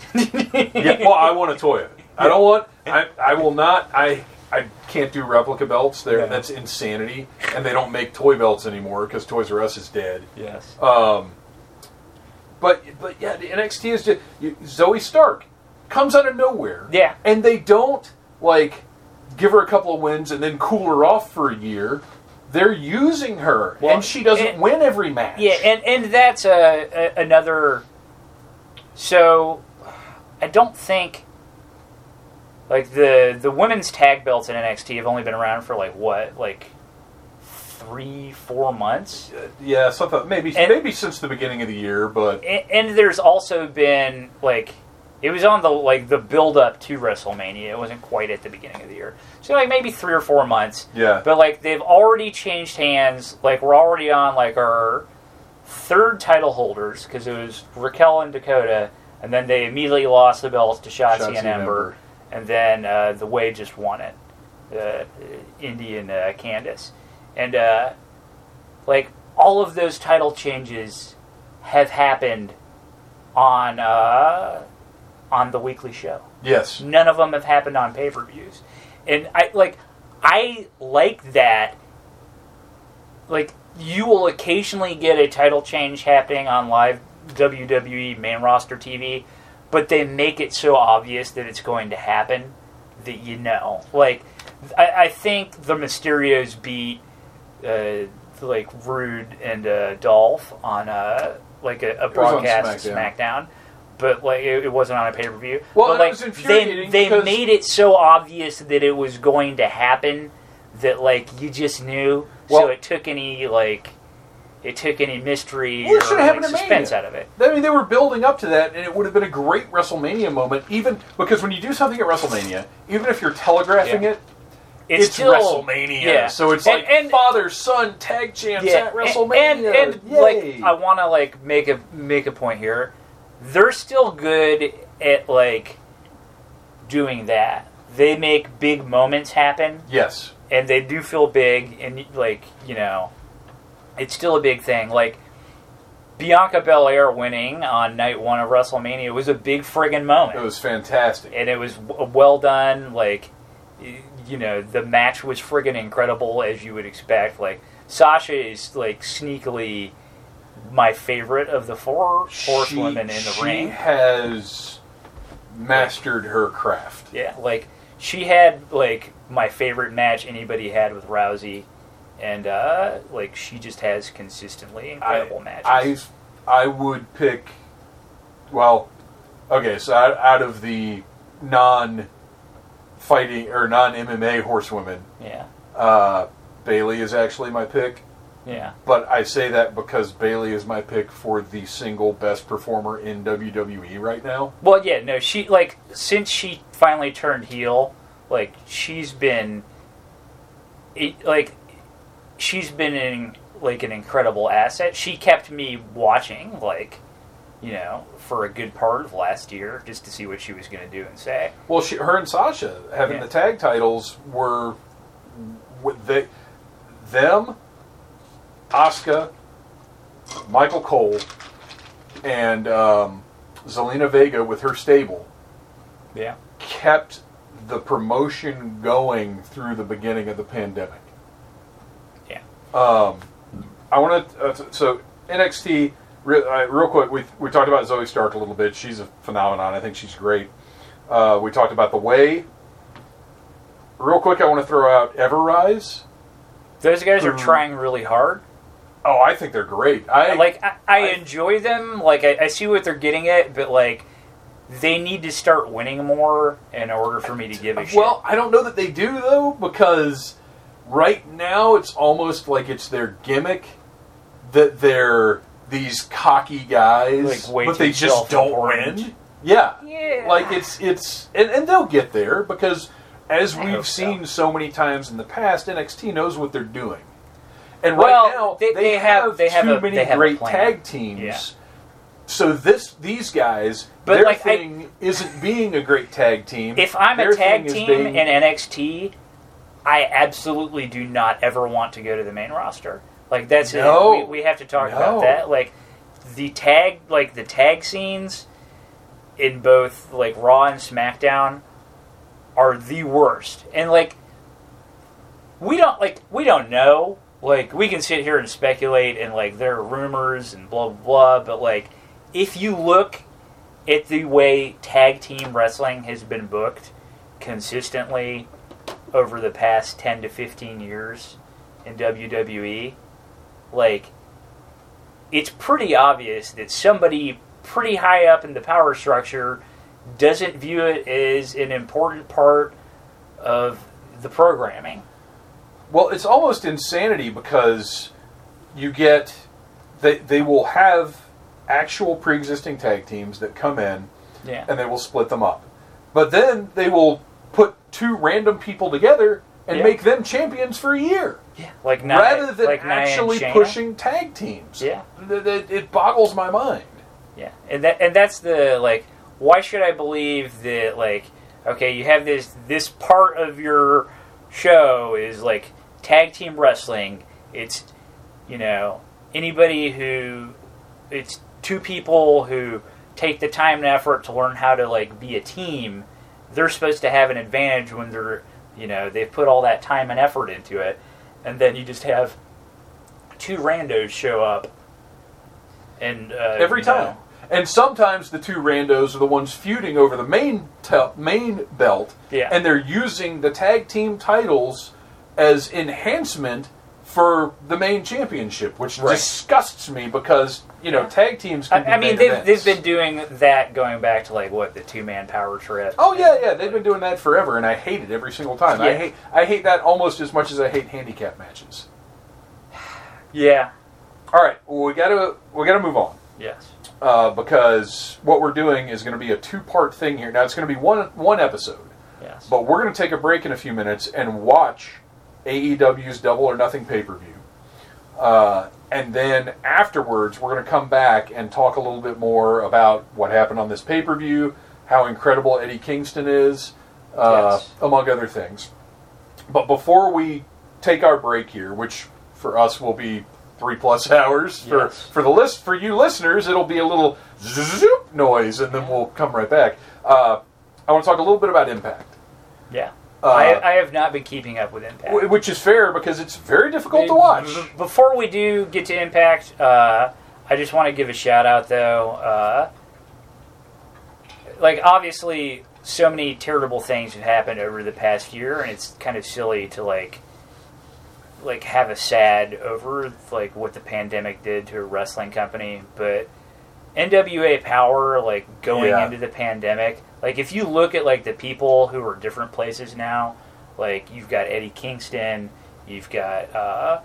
Yeah, well, I want a toy. I don't want. I, I will not. I I can't do replica belts. There, that's insanity. And they don't make toy belts anymore because Toys R Us is dead. yes. Um, but but yeah, the NXT is just you, Zoey Stark comes out of nowhere. Yeah. and they don't like give her a couple of wins and then cool her off for a year. They're using her, Well, and she doesn't and- win every match. Yeah, and and that's a, a another. So, I don't think. Like the the women's tag belts in NXT have only been around for like what like three four months. Uh, yeah, something maybe And- maybe since the beginning of the year, but and, and there's also been like it was on the like the build up to WrestleMania. It wasn't quite at the beginning of the year, so like maybe three or four months. yeah, But like they've already changed hands. Like we're already on like our third title holders because it was Raquel and Dakota, and then they immediately lost the belts to Shotzi, Shotzi and Ember. and then uh, the Way just won it, uh, Indi and uh, Candice, and uh, like all of those title changes have happened on uh, on the weekly show. yes, None of them have happened on pay per views, and I like I like that. Like you will occasionally get a title change happening on live WWE main roster TV, but they make it so obvious that it's going to happen that you know. Like I, I think the Mysterios beat uh, like Roode and uh, Dolph on uh, like a, a broadcast SmackDown. SmackDown. But like it, it wasn't on a pay per view. Well, but like was they infuriating they because- made it so obvious that it was going to happen that like you just knew. Well- so it took any like it took any mystery Well, or like, suspense out of it. I mean, they were building up to that, and it would have been a great WrestleMania moment. Even because when you do something at WrestleMania, even if you're telegraphing Yeah. it, It's, it's, still WrestleMania. yeah. So it's And- like and- father son tag champs yeah, at WrestleMania. and, and, and like I want to like make a make a point here. They're still good at like doing that. They make big moments happen. yes, and they do feel big and like you know it's still a big thing like bianca belair winning on night one of wrestlemania was a big friggin' moment it was fantastic. and it was well done like you know the match was friggin' incredible as you would expect like sasha is like sneakily my favorite of the four horsewomen in the she ring She has mastered her craft. Yeah, like she had like my favorite match anybody had with Rousey, and uh, like she just has consistently incredible matches. I I would pick well, okay, so out, out of the non fighting or non MMA horsewomen, Yeah. uh, Bayley is actually my pick. Yeah. But I say that because Bayley is my pick for the single best performer in WWE right now. Well, yeah, no, she like since she finally turned heel, like she's been, it, like, she's been in like an incredible asset. She kept me watching, like, you know, for a good part of last year just to see what she was going to do and say. Well, she, her and Sasha having Yeah. the tag titles were they, them, Asuka, Michael Cole, and um, Zelina Vega with her stable Yeah. kept the promotion going through the beginning of the pandemic. Yeah. Um, I want to uh, so NXT real, uh, real quick. We we talked about Zoey Stark a little bit. She's a phenomenon. I think she's great. Uh, we talked about the way. Real quick, I want to throw out Everrise. Those guys are Mhm. trying really hard. Oh, I think they're great. I like I, I, I- enjoy them. Like I, I see what they're getting at, but like they need to start winning more in order for me to give a shit. Well, I don't know that they do though, because right now it's almost like it's their gimmick that they're these cocky guys, Like, way but they just don't win. Yeah, yeah, like it's it's and, and they'll get there because as I we've so. seen so many times in the past, NXT knows what they're doing. And Well, right now they- they, they have- have, they have too a- many have great tag teams. Yeah. So this these guys, But, their like, I- thing isn't being a great tag team. if I'm Their a tag team being- in NXT, I absolutely do not ever want to go to the main roster. Like that's No. it. We, we have to talk No. about that. Like the tag, like the tag scenes in both like Raw and SmackDown are the worst. And like we don't like we don't know. Like we can sit here and speculate and like there are rumors and blah blah blah, but like if you look at the way tag team wrestling has been booked consistently over the past 10 to 15 years in WWE, like it's pretty obvious that somebody pretty high up in the power structure doesn't view it as an important part of the programming. Well, it's almost insanity because you get they they will have actual pre-existing tag teams that come in Yeah. and they will split them up. But then they will put two random people together and Yeah. make them champions for a year Yeah. Like Nia, rather than like actually pushing tag teams. Yeah. Th- it boggles my mind. Yeah, and that and that's the like. Why should I believe that like okay, you have this this part of your show is like tag team wrestling. It's you know anybody who it's two people who take the time and effort to learn how to like be a team. They're supposed to have an advantage when they're you know they've put all that time and effort into it, and then you just have two randos show up. And uh, Every you know, time. And sometimes the two randos are the ones feuding over the main tel- main belt, Yeah. and they're using the tag team titles as enhancement for the main championship, which Right. disgusts me because you know tag teams can. be I, I mean, they've, they've been doing that going back to like what the two man power trip. Oh yeah, yeah, they've been doing that forever, and I hate it every single time. I hate I hate that almost as much as I hate handicap matches. Yeah. All right, well, we gotta we gotta move on. Yes. uh, because what we're doing is going to be a two-part thing here. Now it's going to be one one episode, Yes. but we're going to take a break in a few minutes and watch AEW's Double or Nothing pay-per-view, uh, and then afterwards we're going to come back and talk a little bit more about what happened on this pay-per-view, how incredible Eddie Kingston is, uh, Yes. among other things. But before we take our break here, which for us will be three plus hours, for for the list for you listeners, it'll be a little zoop noise, and then we'll come right back. Uh, I want to talk a little bit about Impact, yeah. Uh, I, I have not been keeping up with Impact. wh- which is fair because it's very difficult to watch. B- Before we do get to Impact, uh, I just want to give a shout out though. Uh, like obviously, so many terrible things have happened over the past year, and it's kind of silly to like like have a sad over like what the pandemic did to a wrestling company. But NWA Power, like going Yeah. into the pandemic, like if you look at like the people who are different places now, like you've got Eddie Kingston, you've got uh,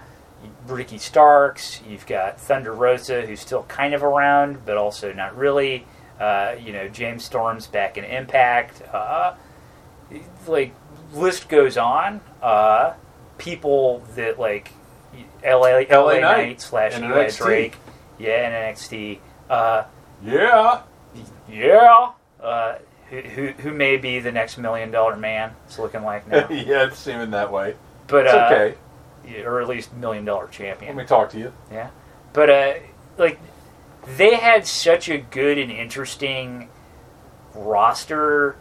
Ricky Starks, you've got Thunder Rosa, who's still kind of around, but also not really. Uh, you know, James Storm's back in Impact. Uh, like list goes on. Uh, people that like LA LA, LA Knight Knight slash NXT. Drake, yeah, and NXT. Uh, Yeah. yeah, uh, who, who who may be the next million dollar man? It's looking like now, yeah, it's seeming that way. but It's uh, okay. or at least million dollar champion. Let me talk to you. Yeah, but uh, like they had such a good and interesting roster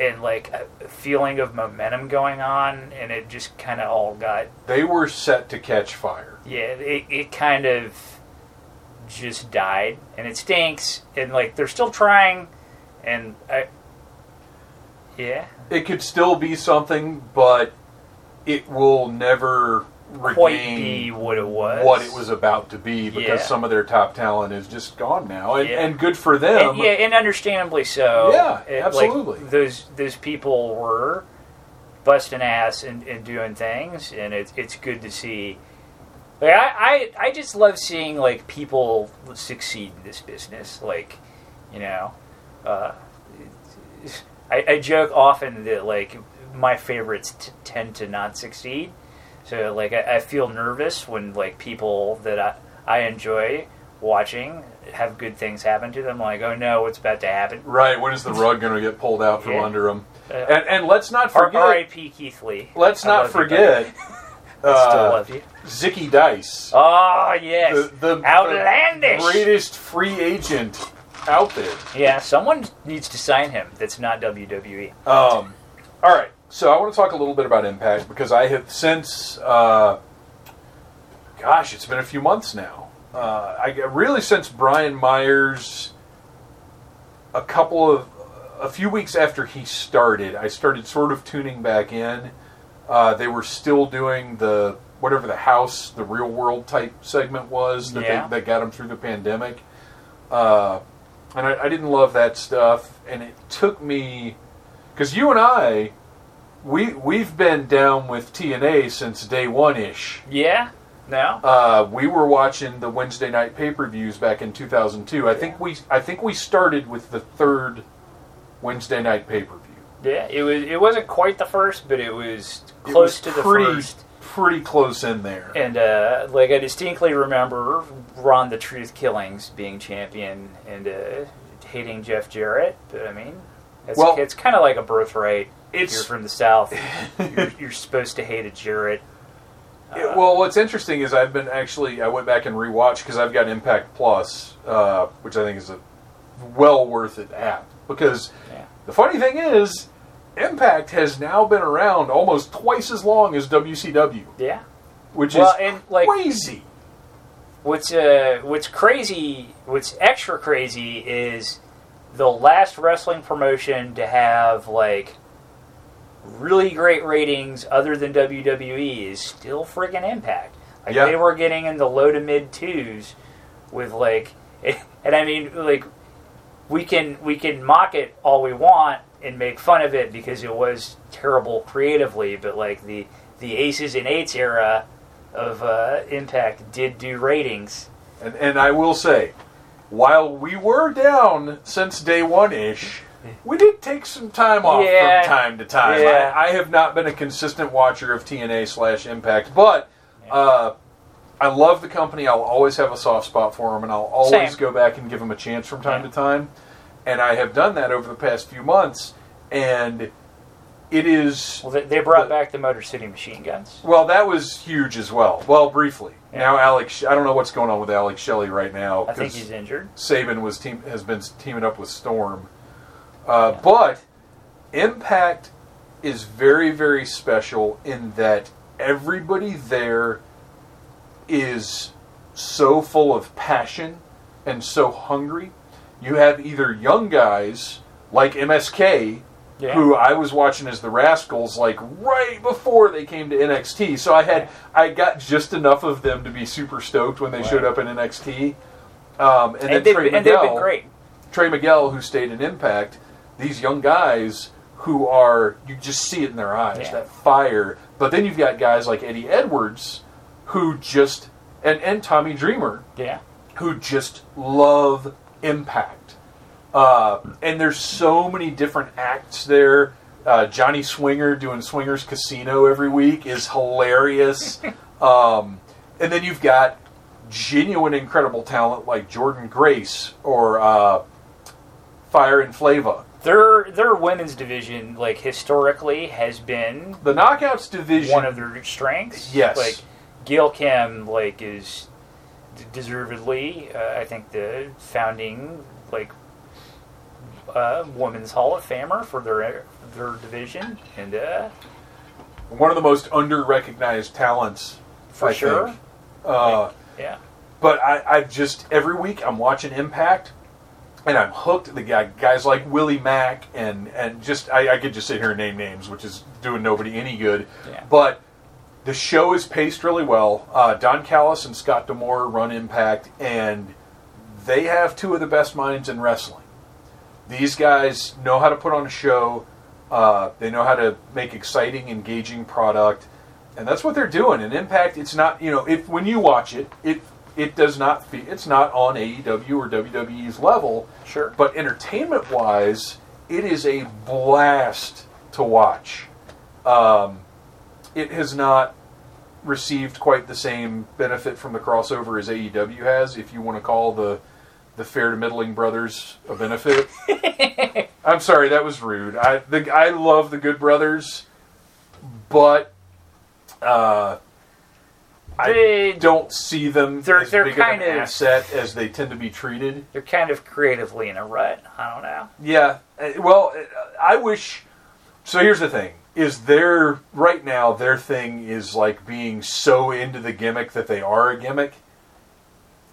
and like a feeling of momentum going on, and it just kind of all got They were set to catch fire. yeah, it, it kind of just died, and it stinks. And like they're still trying, and I, yeah, It could still be something, but it will never quite regain be what it was. what it was about to be because Yeah. some of their top talent is just gone now, and, Yeah. and good for them. And, yeah, and understandably so. Yeah, It- like, absolutely. those those people were busting ass and, and doing things, and it's it's good to see. Like I, I I just love seeing like people succeed in this business. Like, you know, uh, I, I joke often that like my favorites t- tend to not succeed. So like I, I feel nervous when like people that I, I enjoy watching have good things happen to them. Like oh no, what's about to happen? Right? When is the rug going to get pulled out from Yeah. under them? Uh, And, and let's not forget. R.I.P. Keith Lee. Let's not forget. Uh. Zicky Dice, Oh yes, the, the outlandish. the greatest free agent out there. yeah, someone needs to sign him. That's not. WWE. Um, all right, so I want to talk a little bit about Impact because I have since, uh, gosh, it's been a few months now. Uh, I really since Brian Myers, a couple of, a few weeks after he started, I started sort of tuning back in. Uh, they were still doing the whatever the house, the real world type segment was that Yeah. they, that got them through the pandemic. Uh, and I, I didn't love that stuff, and it took me because you and I, we we've been down with TNA since day one ish. Yeah. Now. Uh, we were watching the Wednesday night pay per views back in 2002. I think we I think we started with the third Wednesday night pay per view. Yeah. It was. It wasn't quite the first, but it was close to the pretty first. pretty close in there. And uh, like I distinctly remember Ron the Truth Killings being champion and uh, hating Jeff Jarrett. But I mean, it's, Well- it's kind of like a birthright. If It's- you're from the South. you're, you're supposed to hate a Jarrett. Yeah, well, what's interesting is I've been actually I went back and rewatched because I've got Impact Plus, uh, which I think is a well worth it app. Because Yeah. the funny thing is, Impact has now been around almost twice as long as WCW, Yeah. which Well, is and, like- crazy. What's uh, what's crazy, what's extra crazy is the last wrestling promotion to have like really great ratings other than WWE is still friggin' Impact. Like Yeah. they were getting in the low to mid twos with like, and I mean like we can we can mock it all we want and make fun of it because it was terrible creatively, but like the the aces and eights era of uh, Impact did do ratings. And, and I will say, while we were down since day one ish, we did take some time off Yeah. from time to time. Yeah. I, I have not been a consistent watcher of TNA slash Impact, but uh, I love the company. I'll always have a soft spot for them, and I'll always Same. go back and give them a chance from time Yeah. to time. And I have done that over the past few months, and it is Well, they, brought The- back the Motor City Machine Guns. well, that was huge as well. Well, briefly. Yeah. Now, Alex, I don't know what's going on with Alex Shelley right now. I think he's injured. Sabin was team has been teaming up with Storm, uh, but Impact is very very special in that everybody there is so full of passion and so hungry. You have either young guys like MSK, Yeah. who I was watching as the Rascals, like right before they came to NXT. So I had I got just enough of them to be super stoked when they Right. showed up in NXT. Um, and, And, then Trey been- and Miguel, great. Trey Miguel, who stayed in Impact, these young guys who are you just see it in their eyes Yeah. that fire. But then you've got guys like Eddie Edwards, who just and and Tommy Dreamer, Yeah. who just love Impact. Uh, and there's so many different acts there. Uh, Johnny Swinger doing Swingers Casino every week is hilarious. um, and then you've got genuine, incredible talent like Jordynne Grace or uh, Fire and Flava. Their their women's division, like historically, has been The Knockouts division. one of their strengths. Yes. Like Gail Kim, like is deservedly, uh, I think the founding like uh, women's Hall of Famer for their their division, and uh, one of the most under-recognized talents, for I sure, think. Uh, yeah, but I, I just every week I'm watching Impact, and I'm hooked. The guy, guys like Willie Mack, and and just I, I could just sit here and name names, which is doing nobody any good. Yeah. But the show is paced really well. Uh, Don Callis and Scott D'Amore run Impact, and they have two of the best minds in wrestling. These guys know how to put on a show. Uh, they know how to make exciting, engaging product, and that's what they're doing. And Impact, it's not you know if when you watch it, it it does not fe- it's not on AEW or WWE's level, sure. but entertainment wise, it is a blast to watch. Um, it has not received quite the same benefit from the crossover as AEW has, if you want to call the the fair to middling brothers a benefit. I'm sorry, that was rude. I the I love the Good Brothers, but uh, I don't see them They're- as they're big kind of an asset as they tend to be treated. They're kind of creatively in a rut. I don't know. Yeah. uh, Well, uh, I wish. So here's the thing: is their right now their thing is like being so into the gimmick that they are a gimmick,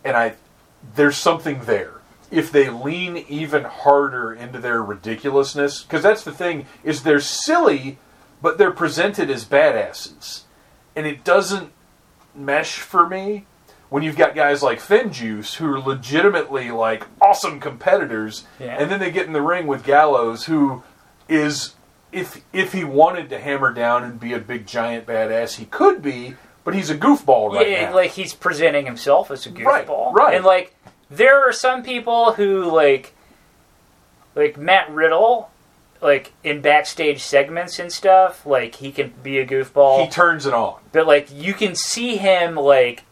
and I there's something there. If they lean even harder into their ridiculousness, because that's the thing is they're silly, but they're presented as badasses, and it doesn't mesh for me when you've got guys like Finjuice who are legitimately like awesome competitors, Yeah. and then they get in the ring with Gallows, who is if if he wanted to hammer down and be a big giant badass, he could be, but he's a goofball right yeah, now. like he's presenting himself as a goofball, Right, right. And like there are some people who like, like Matt Riddle, like in backstage segments and stuff, like he can be a goofball. he turns it on. but like you can see him like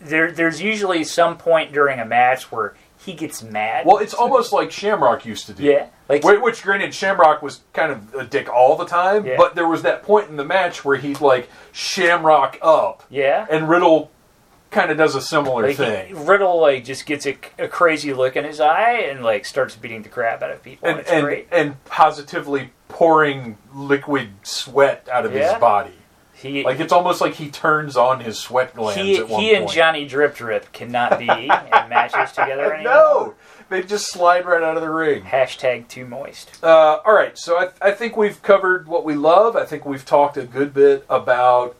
there. There's usually some point during a match where he gets mad. Well, it's almost like Shamrock used to do. yeah, like Wh- Which, granted, Shamrock was kind of a dick all the time, Yeah. but there was that point in the match where he'd like Shamrock up, yeah. and Riddle kind of does a similar Like he- thing. Riddle like just gets a, a crazy look in his eye and like starts beating the crap out of people. and it's and, great. and positively pouring liquid sweat out of Yeah. his body. He Like it's almost like he turns on his sweat glands he, at one he point. and Johnny Drip Drip cannot be in matches together anymore. no, they just slide right out of the ring. Hashtag too moist. Uh, all right, so I, I think we've covered what we love. I think we've talked a good bit about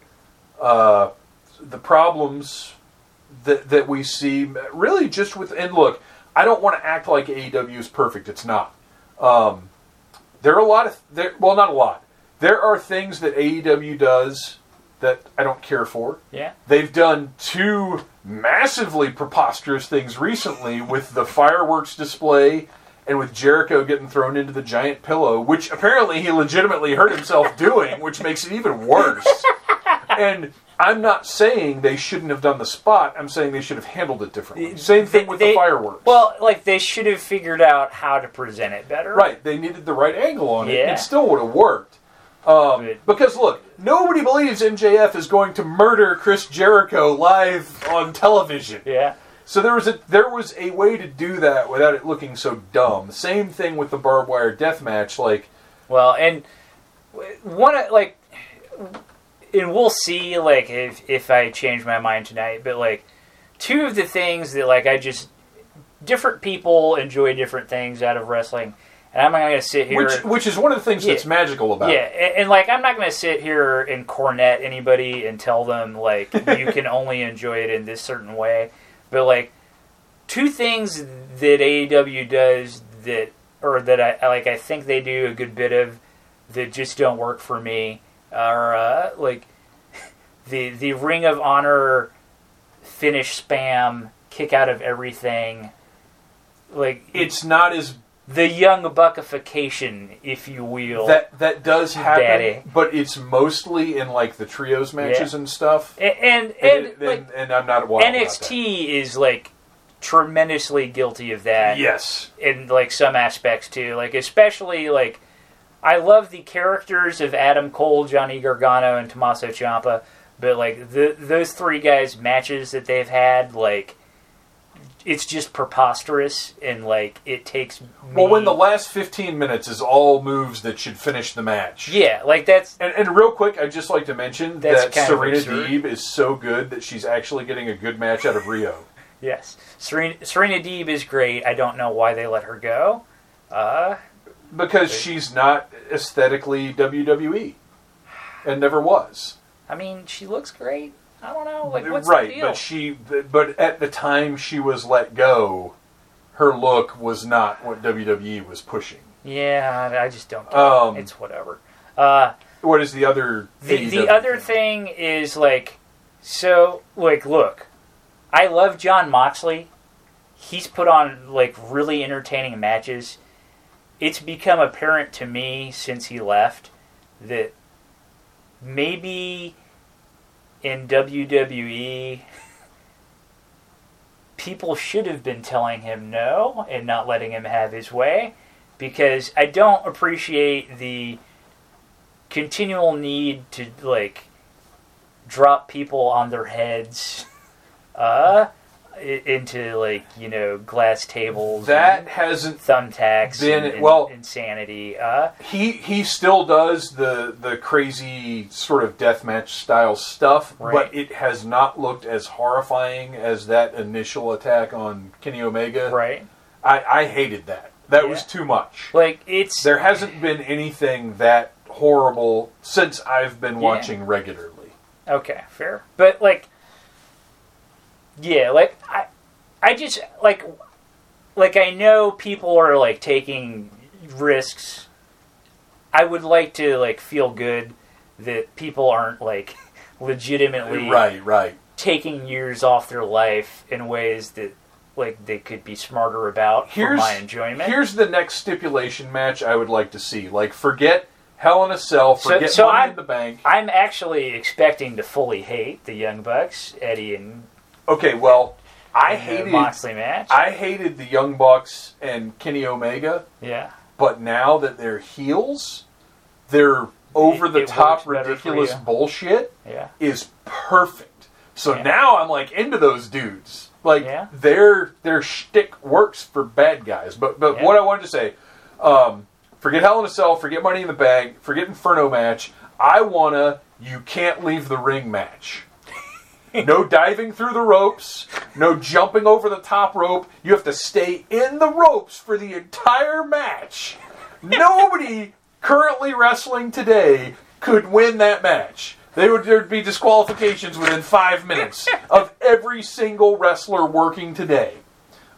uh, the problems that that we see. Really, just with and look, I don't want to act like AEW is perfect. It's not. Um, there are a lot of there. Well, not a lot. There are things that AEW does that I don't care for. Yeah. They've done two massively preposterous things recently with the fireworks display and with Jericho getting thrown into the giant pillow, which apparently he legitimately hurt himself doing, which makes it even worse. and I'm not saying they shouldn't have done the spot. I'm saying they should have handled it differently. Same thing They- with they- the fireworks. Well, like they should have figured out how to present it better. Right, they needed the right angle on it. Yeah. It still would have worked. Um, because look, nobody believes MJF is going to murder Chris Jericho live on television. Yeah. So there was a there was a way to do that without it looking so dumb. Same thing with the barbed wire death match. Like Well, and one like, and we'll see like if if I change my mind tonight. But like, two of the things that like I just different people enjoy different things out of wrestling, and I'm not going to sit here. which which is one of the things that's magical about yeah, it. and, and like I'm not going to sit here and cornet anybody and tell them like you can only enjoy it in this certain way, but like two things that AEW does that, or that I I- like, I think they do a good bit of that just don't work for me are uh, like the the Ring of Honor finish spam, kick out of everything. Like It's not as the young buckification, if you will. that that does happen, Daddy. but it's mostly in like the trios matches Yeah. and stuff. and and, And, and, like, and, and I'm not NXT is like tremendously guilty of that. that. Yes, in like some aspects too. Like especially like I love the characters of Adam Cole, Johnny Gargano, and Tommaso Ciampa, but like the those three guys matches that they've had, like it's just preposterous and like it takes. Me, Well, when the last 15 minutes is all moves that should finish the match. yeah, like that's And, and real quick, I'd just like to mention that Serena. Deeb is so good that she's actually getting a good match out of Riho. yes. Serena Serena Deeb is great. I don't know why they let her go. Uh, Because she's not aesthetically WWE. And never was. I mean, she looks great. I don't know. Like, what's right, the deal? but she but at the time she was let go, her look was not what WWE was pushing. yeah, I just don't. Get Um, it. It's whatever. Uh, What is the other The, the other thing is like, so like, look, I love Jon Moxley. He's put on like really entertaining matches. It's become apparent to me since he left that maybe in WWE people should have been telling him no and not letting him have his way because I don't appreciate the continual need to like drop people on their heads. Uh into like you know glass tables that and hasn't thumbtacks been- and, and well- insanity uh he he still does the the crazy sort of deathmatch style stuff, Right. but it has not looked as horrifying as that initial attack on Kenny Omega. right I, I hated that. That was too much. like it's There hasn't been anything that horrible since I've been Yeah. watching regularly. Okay, fair. But like yeah, like I I just like like I know people are like taking risks. I would like to like feel good that people aren't like legitimately Right, right. taking years off their life in ways that like they could be smarter about for Here's my enjoyment. Here's the next stipulation match I would like to see. Like forget Hell in a Cell, So- forget so Money I'm- in the Bank. I'm actually expecting to fully hate the Young Bucks, Eddie and Okay, well, I hated Moxley match. I hated the Young Bucks and Kenny Omega, yeah. but now that they're heels, their over the top works better for ridiculous bullshit Yeah. is perfect. So Yeah. now I'm like into those dudes. Like Yeah. their their shtick works for bad guys. But but Yeah. what I wanted to say, um, forget Hell in a Cell, forget Money in the Bank, forget Inferno match. I wanna you can't leave the ring match. No diving through the ropes, no jumping over the top rope. You have to stay in the ropes for the entire match. Nobody currently wrestling today could win that match. They would there'd be disqualifications within five minutes of every single wrestler working today.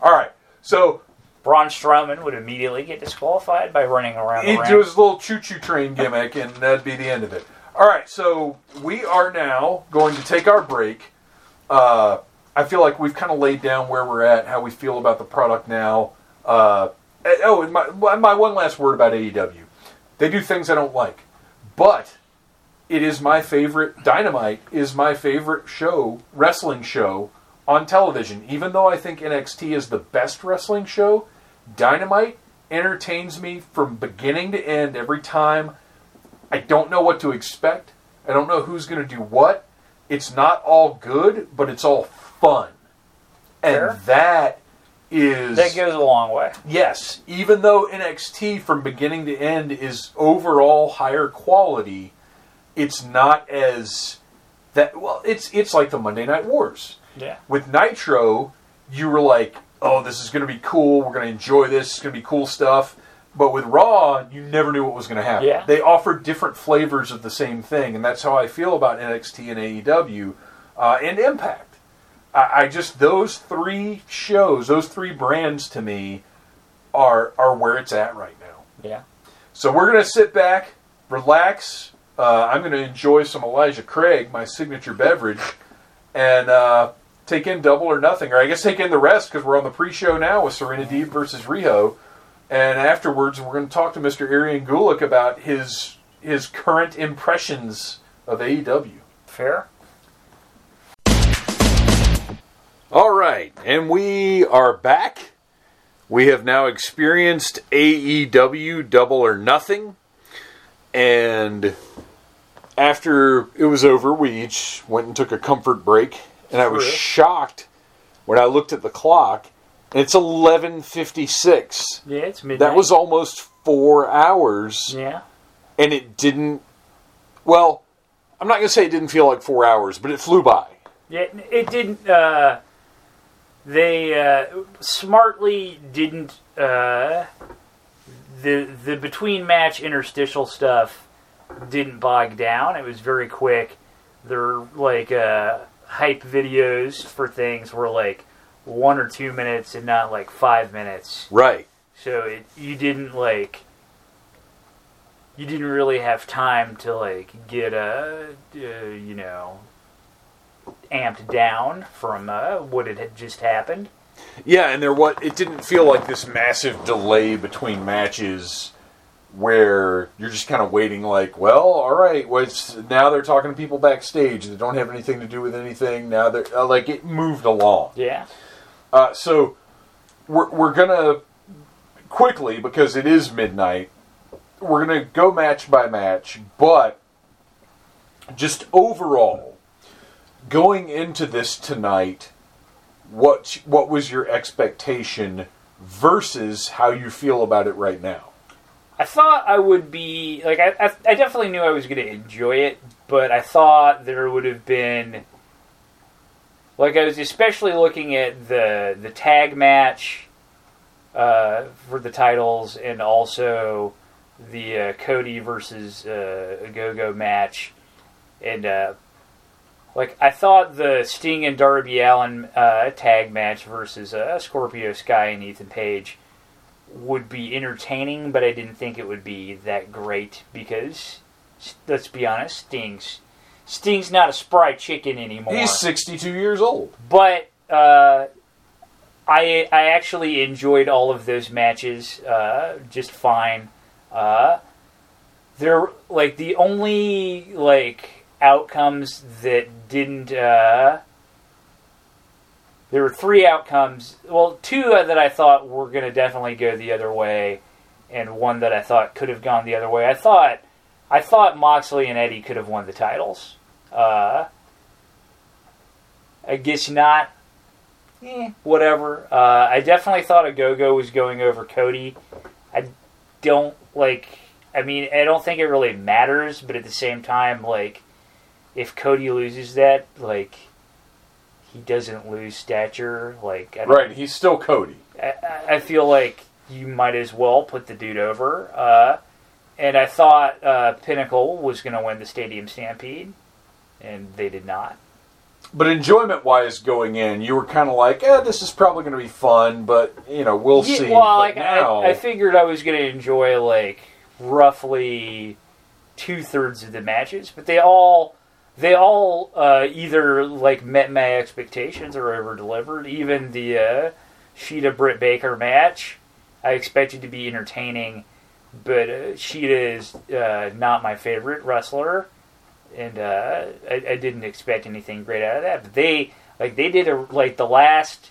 All right, so Braun Strowman would immediately get disqualified by running around the he ring. do his little choo-choo train gimmick, and that'd be the end of it. All right, so we are now going to take our break. Uh, I feel like we've kind of laid down where we're at, how we feel about the product now. Uh, eh, oh, and my my one last word about AEW. They do things I don't like, but it is my favorite. Dynamite is my favorite show, wrestling show on television. Even though I think NXT is the best wrestling show, Dynamite entertains me from beginning to end every time. I don't know what to expect. I don't know who's going to do what. It's not all good, but it's all fun. And Fair. that is that goes a long way. Yes, even though NXT from beginning to end is overall higher quality, it's not as that well, it's it's like the Monday Night Wars. Yeah. With Nitro, you were like, "Oh, this is going to be cool. We're going to enjoy this. It's going to be cool stuff." But with Raw, you never knew what was going to happen. Yeah. They offered different flavors of the same thing, and that's how I feel about NXT and AEW uh, and Impact. I, I just those three shows, those three brands to me are are where it's at right now. Yeah. So we're gonna sit back, relax. Uh, I'm gonna enjoy some Elijah Craig, my signature beverage, and uh, take in double or nothing, or I guess take in the rest because we're on the pre-show now with Serena Deeb versus Riho, and afterwards we're going to talk to Mr. Arian Gulick about his his current impressions of AEW. Fair. All right, and we are back. We have now experienced AEW Double or Nothing, and after it was over, we each went and took a comfort break, and I was shocked when I looked at the clock, and it's eleven fifty six. Yeah, it's midnight. That was almost four hours, Yeah. and it didn't. Well, I'm not going to say it didn't feel like four hours, but it flew by. Yeah, it didn't. Uh, they uh, smartly didn't. Uh, the the between match interstitial stuff didn't bog down. It was very quick. Their like uh, hype videos for things were like one or two minutes and not like five minutes. Right. So it you didn't like you didn't really have time to like get a uh, you know amped down from uh, what had had just happened. Yeah, and there what it didn't feel like this massive delay between matches where you're just kind of waiting like, well, all right, what's now they're talking to people backstage that don't have anything to do with anything. Now they're uh, like it moved along. Yeah. Uh, so we're we're gonna quickly because it is midnight. We're gonna go match by match, but just overall, going into this tonight, what what was your expectation versus how you feel about it right now? I thought I would be like I, I, I definitely knew I was going to enjoy it, but I thought there would have been like I was especially looking at the the tag match uh, for the titles and also the uh, Cody versus uh, Go match, and uh, like I thought the Sting and Darby Allin uh, tag match versus uh, Scorpio Sky and Ethan Page would be entertaining, but I didn't think it would be that great because, let's be honest, Sting's Sting's not a spry chicken anymore. He's 62 years old. but uh, I I actually enjoyed all of those matches uh, just fine. Uh, they're like the only like outcomes that didn't. Uh, there were three outcomes. Well, two that I thought were going to definitely go the other way, and one that I thought could have gone the other way. I thought, I thought Moxley and Eddie could have won the titles. Uh, I guess not. Eh, whatever. Uh, I definitely thought Ogogo was going over Cody. I don't like. I mean, I don't think it really matters, but at the same time, like, if Cody loses that, like, he doesn't lose stature. Like, I don't, Right, he's still Cody. I, I- I feel like you might as well put the dude over. Uh, and I thought uh, Pinnacle was going to win the Stadium Stampede, and they did not. But enjoyment wise, going in, you were kind of like, eh, this is probably going to be fun, but, you know, we'll Yeah, see. Well, But like now, I, I figured I was going to enjoy like roughly two thirds of the matches, but they all they all uh, either like met my expectations or over delivered. Even the uh, Shida Britt Baker match, I expected to be entertaining, but uh, is uh, not my favorite wrestler, and uh, I, I didn't expect anything great out of that. But they like they did a like the last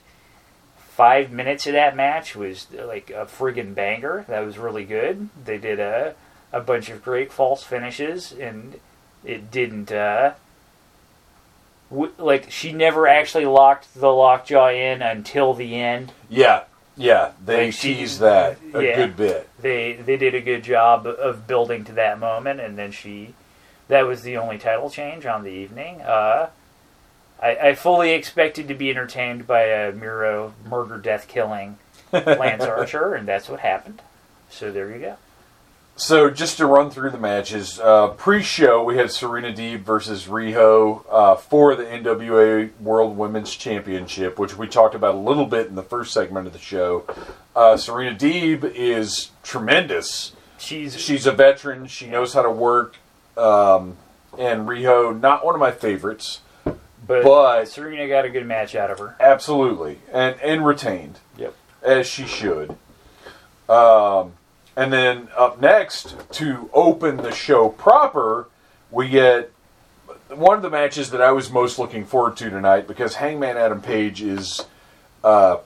five minutes of that match was like a friggin' banger. That was really good. They did a a bunch of great false finishes, and it didn't. Uh, like she never actually locked the lockjaw in until the end. yeah, yeah, they Like, she- teased that a yeah. good bit. They they did a good job of building to that moment, and then she. That was the only title change on the evening. Uh, I, I fully expected to be entertained by a Miro murder, death, killing Lance Archer, and that's what happened. So there you go. So just to run through the matches, uh, pre-show we had Serena Deeb versus Riho uh, for the NWA World Women's Championship, which we talked about a little bit in the first segment of the show. Uh, Serena Deeb is tremendous. She's She's a veteran. She knows how to work. Um, and Riho, not one of my favorites, but, but- Serena got a good match out of her. absolutely, and and retained. Yep. as she should. Um, and then up next to open the show proper, we get one of the matches that I was most looking forward to tonight because Hangman Adam Page is uh,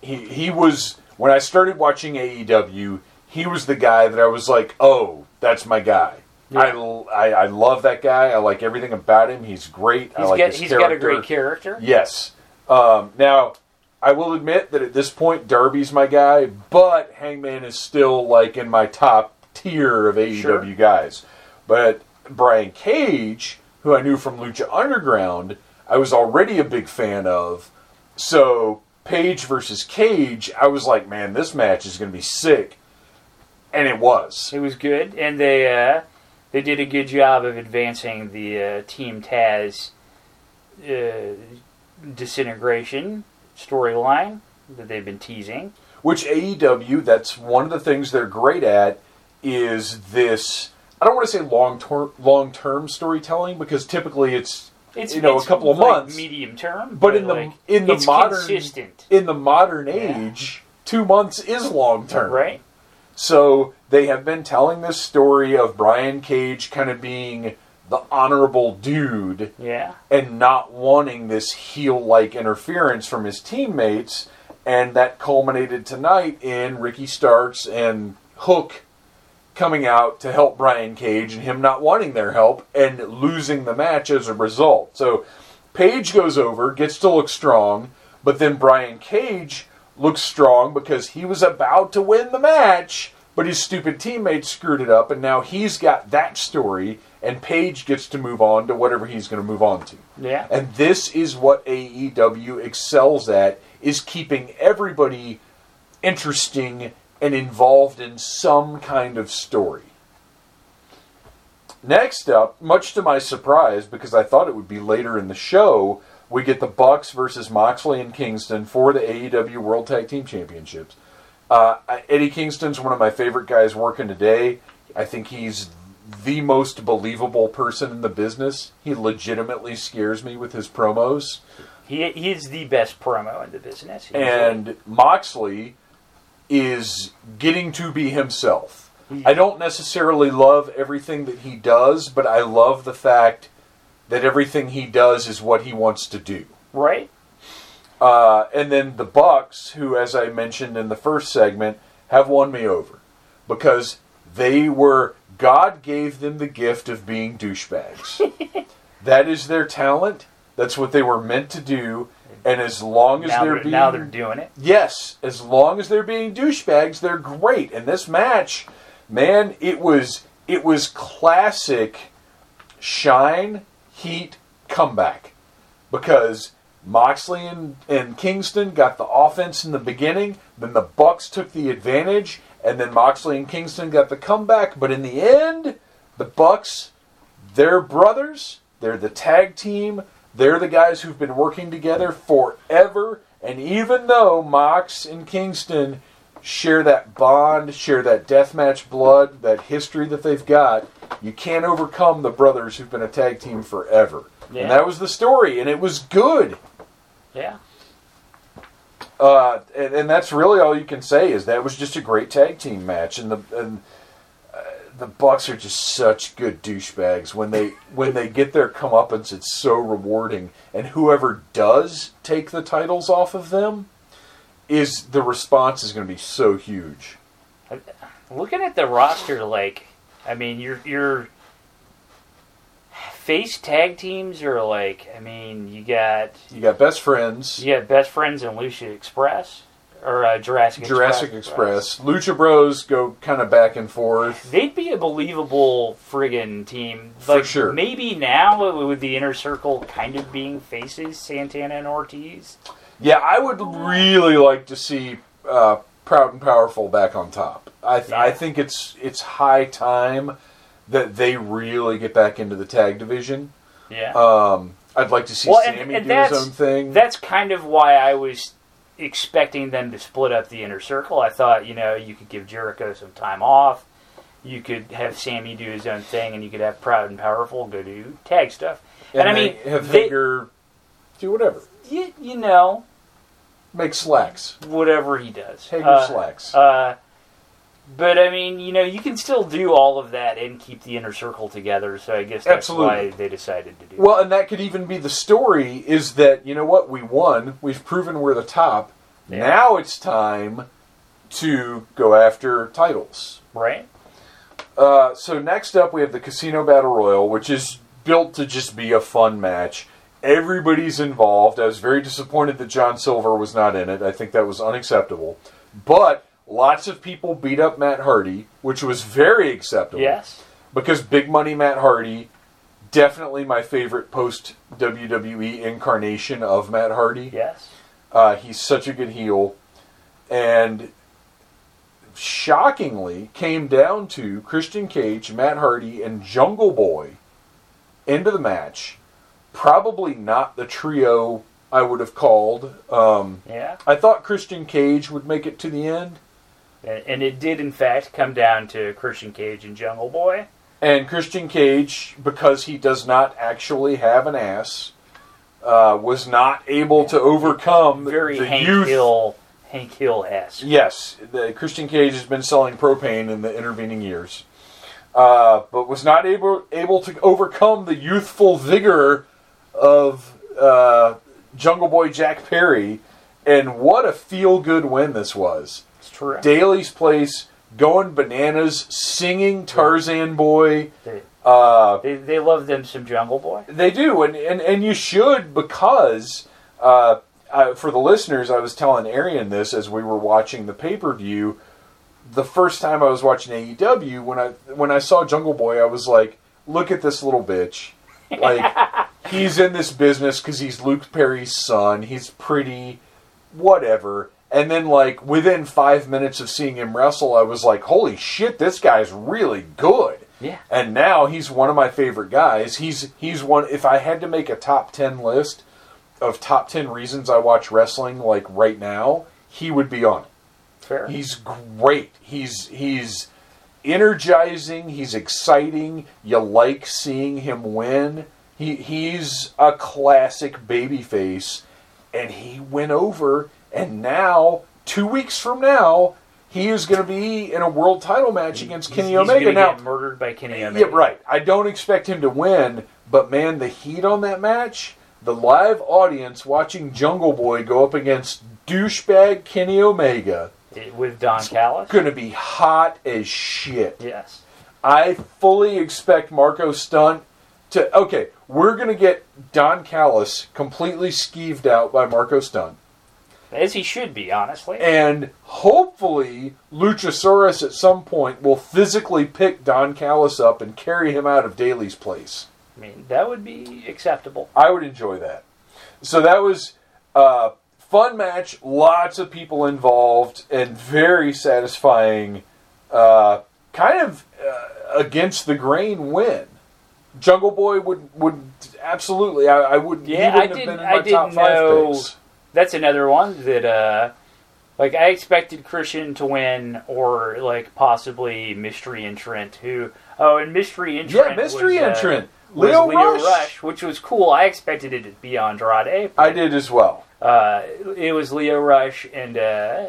he he was when I started watching AEW, he was the guy that I was like, oh, that's my guy. I, I, I love that guy. I like everything about him. He's great. I like got his he's got a great character. Yes. Um, now, I will admit that at this point, Darby's my guy, but Hangman is still like in my top tier of AEW Sure. guys. But Brian Cage, who I knew from Lucha Underground, I was already a big fan of. So Page versus Cage, I was like, man, this match is going to be sick, and it was. It was good, and they uh, they did a good job of advancing the uh, Team Taz uh, disintegration storyline that they've been teasing. Which AEW, that's one of the things they're great at, is this. I don't want to say long term long term storytelling because typically it's It's You know, a couple of like months. medium term, But in the- like, in the it's modern- consistent, in the modern Yeah. age. Two months is long term, right? So they have been telling this story of Brian Cage kind of being the honorable dude Yeah, and not wanting this heel like interference from his teammates. And that culminated tonight in Ricky Starks and Hook coming out to help Brian Cage and him not wanting their help and losing the match as a result. So Page goes over, gets to look strong, but then Brian Cage looks strong because he was about to win the match, but his stupid teammates screwed it up, and now he's got that story, and Page gets to move on to whatever he's going to move on to. yeah. And this is what AEW excels at is keeping everybody interesting and involved in some kind of story. Next up, much to my surprise because I thought it would be later in the show, we get the Bucks versus Moxley and Kingston for the AEW World Tag Team Championships. Uh, Eddie Kingston's one of my favorite guys working today. I think he's the most believable person in the business. He legitimately scares me with his promos. He he's the best promo in the business, easily. And Moxley is getting to be himself. I don't necessarily love everything that he does, but I love the fact that everything he does is what he wants to do. right, Uh, and then the Bucks, who, as I mentioned in the first segment, have won me over because they were God gave them the gift of being douchebags. that is their talent. That's what they were meant to do. And as long as now they're they're, being now they're doing it. yes, as long as they're being douchebags, they're great. And this match, man, it was it was classic shine, heat, comeback. Because Moxley and, and Kingston got the offense in the beginning, then the Bucks took the advantage, and then Moxley and Kingston got the comeback. But in the end, the Bucks, they're brothers, they're the tag team, they're the guys who've been working together forever. And even though Mox and Kingston share that bond, share that deathmatch blood, that history that they've got, you can't overcome the brothers who've been a tag team forever. Yeah. And that was the story, and it was good. Yeah, Uh, and, and that's really all you can say is that was just a great tag team match, and the and uh, the Bucks are just such good douchebags when they when they get their comeuppance. It's so rewarding, and whoever does take the titles off of them is the response is going to be so huge. looking at the roster, like, I mean, your your face tag teams are like, I mean, you got You got best friends, you got best friends in Lucia Express or uh, Jurassic Jurassic Express. Express, Lucha Bros go kind of back and forth. They'd be a believable friggin' team. For sure. Maybe now with the inner circle kind of being faces, Santana and Ortiz. Yeah, I would really like to see uh, Proud and Powerful back on top. I th- I think it's it's high time that they really get back into the tag division. Yeah. Um, I'd like to see Well, Sammy and do his own thing. That's kind of why I was expecting them to split up the inner circle. I thought, you know, you could give Jericho some time off. You could have Sammy do his own thing, and you could have Proud and Powerful go do tag stuff. And, I they mean, have they- Hager do whatever. you, you know, Make slacks. whatever he does. Hager Uh, slacks. Uh, but I mean, you know, you can still do all of that and keep the inner circle together. So I guess that's Absolutely. why they decided to do. Well, and that could even be the story is that, you know what, we won, we've proven we're the top. Yeah. Now it's time to go after titles. right? Uh, so next up, we have the Casino Battle Royal, which is built to just be a fun match. Everybody's involved. I was very disappointed that John Silver was not in it. I think that was unacceptable. But lots of people beat up Matt Hardy, which was very acceptable. Yes. Because Big Money Matt Hardy, definitely my favorite post WWE incarnation of Matt Hardy. Yes. Uh, he's such a good heel. And shockingly came down to Christian Cage, Matt Hardy, and Jungle Boy into the match. Probably not the trio I would have called. Um, Yeah. I thought Christian Cage would make it to the end. And, and it did, in fact, come down to Christian Cage and Jungle Boy. And Christian Cage, because he does not actually have an ass, uh, was not able to overcome Very the Hank youth. Hill, Hank Hill esque. Yes, the, Christian Cage has been selling propane in the intervening years, uh, but was not able able to overcome the youthful vigor of uh, Jungle Boy Jack Perry. And what a feel good win this was! It's. Daly's Place going bananas, singing Tarzan Boy. They, Uh, they, they love them some Jungle Boy. they do, and, and, and you should because uh, uh, for the listeners, I was telling Arian this as we were watching the pay per view. The first time I was watching AEW, when I when I saw Jungle Boy, I was like, "Look at this little bitch! Like he's in this business because he's Luke Perry's son. He's pretty, whatever." And then, like within five minutes of seeing him wrestle, I was like, "Holy shit, this guy's really good!" Yeah. and now he's one of my favorite guys. He's he's one. If I had to make a top ten list of top ten reasons I watch wrestling, like right now, he would be on it. Fair. He's great. He's he's energizing. He's exciting. You like seeing him win. He he's a classic babyface, and he went over. And now, two weeks from now, he is going to be in a world title match against He's- Kenny he's Omega. Now, get murdered by Kenny Omega. yeah, right. I don't expect him to win, but man, the heat on that match, the live audience watching Jungle Boy go up against douchebag Kenny Omega, eh, With Don Callis. going to be hot as shit. Yes. I fully expect Marko Stunt to. Okay, we're going to get Don Callis completely skeeved out by Marko Stunt. As he should be, honestly. And hopefully, Luchasaurus at some point will physically pick Don Callis up and carry him out of Daly's place. I mean, that would be acceptable. I would enjoy that. So that was a fun match, lots of people involved, and very satisfying. Uh, kind of uh, against the grain win. Jungle Boy would would absolutely. I, I would. he Yeah, wouldn't I have didn't- been in I my top didn't five know- picks. That's another one that, uh, like, I expected Christian to win, or like possibly mystery entrant. Who? Oh, and mystery entrant. Yeah, mystery was, uh, entrant was Lio, Lio, Rush. Rush. which was cool. I expected it to be Andrade. I did as well. Uh, it was Lio Rush, and uh,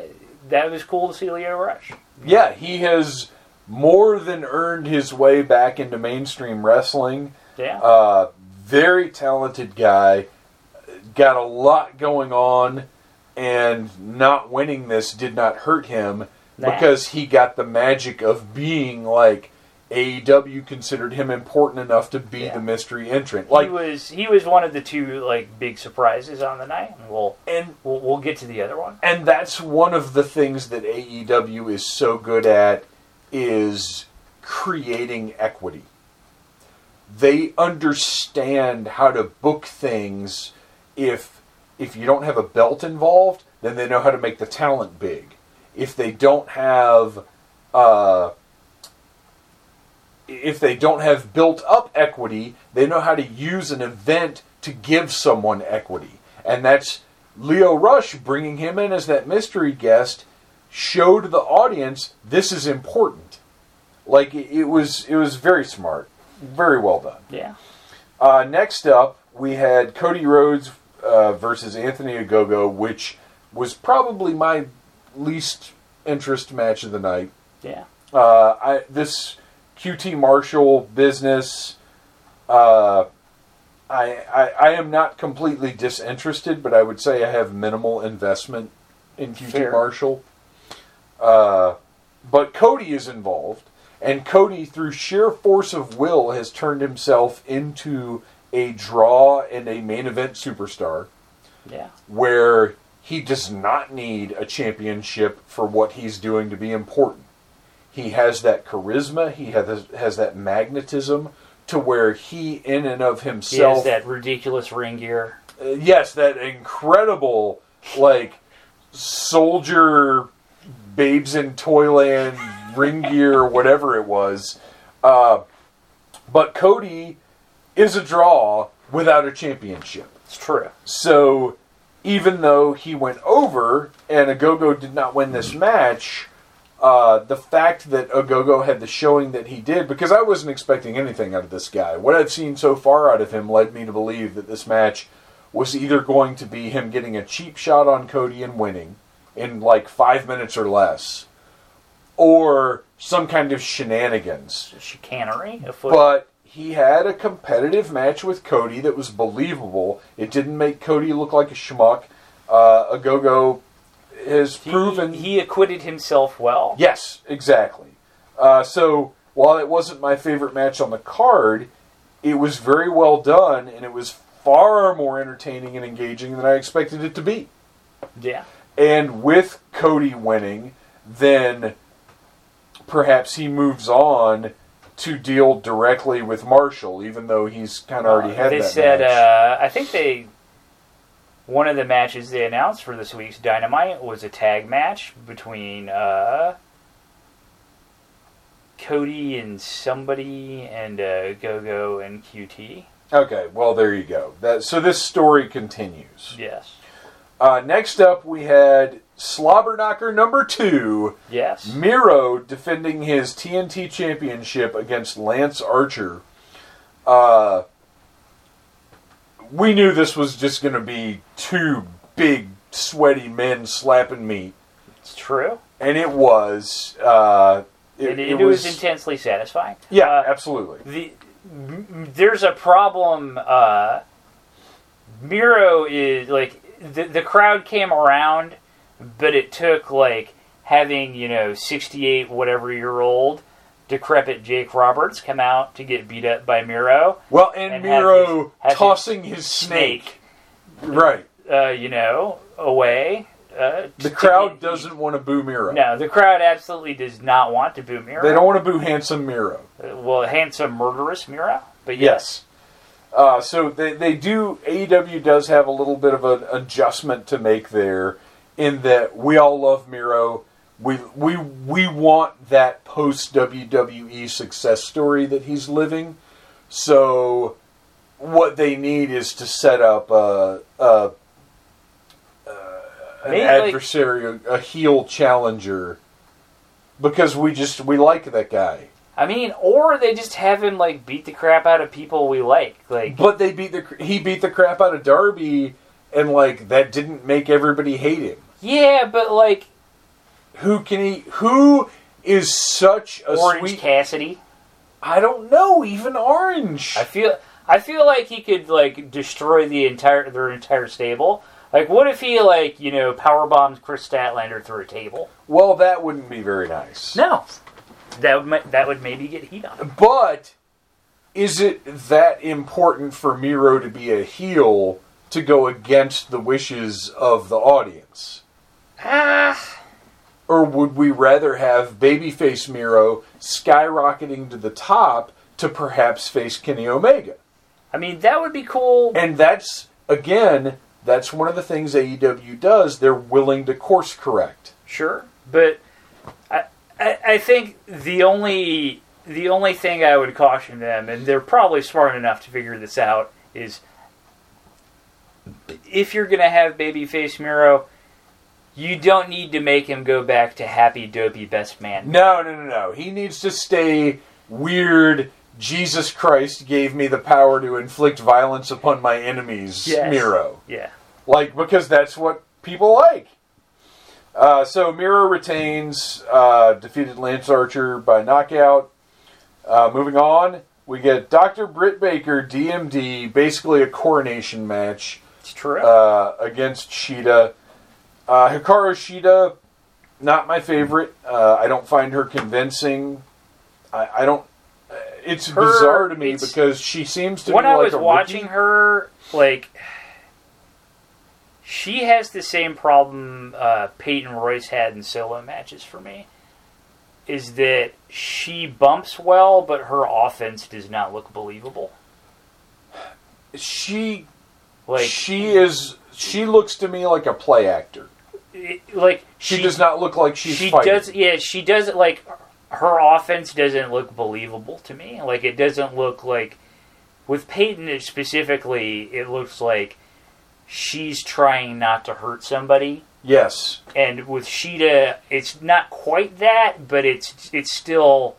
that was cool to see Lio Rush. Yeah, he has more than earned his way back into mainstream wrestling. Yeah. Uh, very talented guy. Got a lot going on, and not winning this did not hurt him Nah. because he got the magic of being like AEW considered him important enough to be Yeah. the mystery entrant. he Like, was he was one of the two like big surprises on the night. And we'll and we'll, we'll get to the other one. and that's one of the things that AEW is so good at is creating equity. They understand how to book things if if you don't have a belt involved, then they know how to make the talent big. if they don't have uh, if they don't have built up equity, they know how to use an event to give someone equity. And that's Lio Rush bringing him in as that mystery guest showed the audience this is important. Like it it was it was very smart. Very well done. Yeah. Uh, next up, we had Cody Rhodes uh, versus Anthony Ogogo, which was probably my least interest match of the night. Yeah. Uh, I, this QT Marshall business, uh, I, I I am not completely disinterested, but I would say I have minimal investment in QT Fair. Marshall. Uh, but Cody is involved, and Cody, through sheer force of will, has turned himself into a draw and a main event superstar Yeah. where he does not need a championship for what he's doing to be important. He has that charisma, he has has that magnetism to where he in and of himself. He has that ridiculous ring gear. uh, yes, that incredible like soldier babes in Toyland ring gear whatever it was. Uh, but Cody is a draw without a championship. It's true. So even though he went over and Ogogo did not win this match, uh, the fact that Ogogo had the showing that he did, because I wasn't expecting anything out of this guy. What I've seen so far out of him led me to believe that this match was either going to be him getting a cheap shot on Cody and winning in like five minutes or less, or some kind of shenanigans. Chicanery. But he had a competitive match with Cody that was believable. It didn't make Cody look like a schmuck. Uh, Ogogo has he, proven. he acquitted himself well. yes, exactly. Uh, so while it wasn't my favorite match on the card, it was very well done, and it was far more entertaining and engaging than I expected it to be. Yeah. And with Cody winning, then perhaps he moves on to deal directly with Marshall, even though he's kind of already had that. they that said, match. uh, I think they. One of the matches they announced for this week's Dynamite was a tag match between uh, Cody and somebody and uh, Go Go and QT. okay, well there you go. That so this story continues. Yes. Uh, next up, we had Slobberknocker number two, Yes. Miro defending his TNT championship against Lance Archer. Uh, we knew this was just going to be two big, sweaty men slapping meat, It's true. and it was. Uh, It, it, was, intensely satisfying. Yeah, Uh, absolutely. the there's a problem. Uh, Miro is like the the crowd came around, but it took like having you know 68 whatever year old decrepit Jake Roberts come out to get beat up by Miro. Well, and, and have Miro his- have tossing his, snake. Right. uh, you know, away. Uh, The crowd get- doesn't want to boo Miro. No, the crowd absolutely does not want to boo Miro. They don't want to boo handsome Miro. Uh, well, handsome murderous Miro, but Yes. yes. Uh, so they, they do, AEW does have a little bit of an adjustment to make there in that we all love Miro. We, we, we want that post WWE success story that he's living. So what they need is to set up a, a, an Maybe, like- adversary, a heel challenger, because we just we like that guy. I mean, or they just have him like beat the crap out of people we like. Like, But they beat the he beat the crap out of Darby, and like that didn't make everybody hate him. Yeah, but like Who can he? Who is such a Orange sweet? Cassidy, I don't know. Even Orange. I feel I feel like he could like destroy the entire their entire stable. Like, what if he like you know power bombs Kris Statlander through a table? well, that wouldn't be very nice. No, that would that would maybe get heat on him. But is it that important for Miro to be a heel to go against the wishes of the audience? Ah, Or would we rather have babyface Miro skyrocketing to the top to perhaps face Kenny Omega? I mean that would be cool. And that's, again, that's one of the things AEW does. They're willing to course correct. Sure, but I, I I think the only the only thing I would caution them, and they're probably smart enough to figure this out, is if you're gonna have babyface Miro, you don't need to make him go back to happy dopey best man. No, no, no, no. He needs to stay weird. Jesus Christ gave me the power to inflict violence upon my enemies, Yes. Miro. Yeah. Like, because that's what people like. Uh, so Miro retains, uh, defeated Lance Archer by knockout. Uh, moving on, we get Dr. Britt Baker, DMD, basically a coronation match It's true. uh, against Shida. Uh, Hikaru Shida, not my favorite. Uh, I don't find her convincing. I, I don't. uh, It's Her- bizarre to me because she seems to when I like was watching rookie. her, like she has the same problem uh, Peyton Royce had in solo matches for me. Is that she bumps well, but her offense does not look believable. She Like she is. She looks to me like a play actor. Like She, does not look like she's she fighting. does yeah she does like her offense doesn't look believable to me. Like it doesn't look like with peyton specifically it looks like she's trying not to hurt somebody. Yes. and with Shida it's not quite that but it's it's still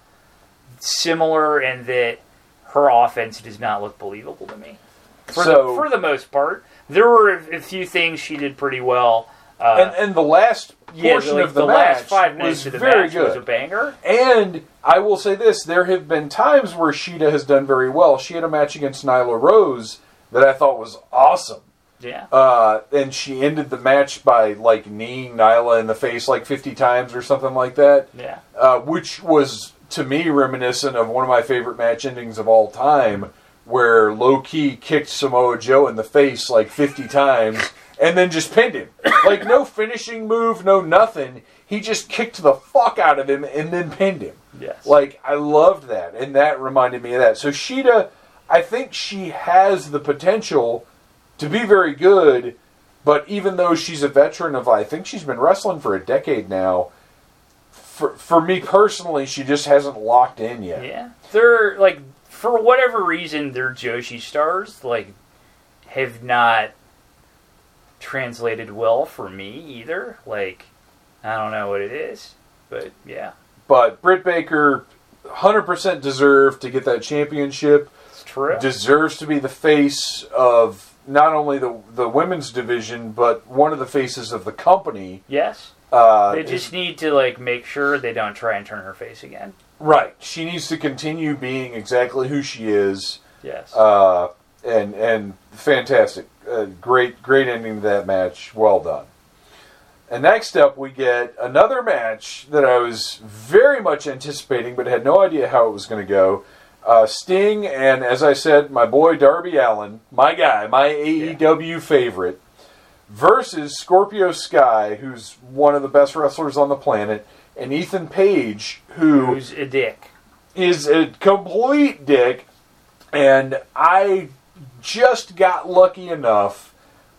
similar in that her offense does not look believable to me. For, So- the, for the most part. There were a few things she did pretty well uh, and and the last yeah, portion like of the, the match last five was minutes of the very match good. was a banger. And I will say this: there have been times where Shida has done very well. She had a match against Nyla Rose that I thought was awesome, Yeah, uh, and she ended the match by like kneeing Nyla in the face like fifty times or something like that, yeah, uh, which was to me reminiscent of one of my favorite match endings of all time, where Low Ki kicked Samoa Joe in the face like fifty times. And then just pinned him. Like, no finishing move, no nothing. He just kicked the fuck out of him and then pinned him. yes. Like I loved that, and that reminded me of that. So Shida, I think she has the potential to be very good, but even though she's a veteran of, I think she's been wrestling for a decade now. For for me personally, she just hasn't locked in yet. yeah, they're like for whatever reason, their Joshi stars like have not translated well for me either. Like, I don't know what it is, but yeah, But Britt Baker, hundred percent deserved to get that championship. it's true. Deserves to be the face of not only the the women's division, but one of the faces of the company. yes, Uh, they just need to like make sure they don't try and turn her face again. Right. She needs to continue being exactly who she is. Yes, Uh, and and fantastic. Uh, great great ending to that match. Well done. And next up, we get another match that I was very much anticipating, but had no idea how it was going to go. Uh, Sting and, as I said, my boy Darby Allin, my guy, my AEW favorite, versus Scorpio Sky, who's one of the best wrestlers on the planet, and Ethan Page, who who's a dick? is a complete dick, and I just got lucky enough.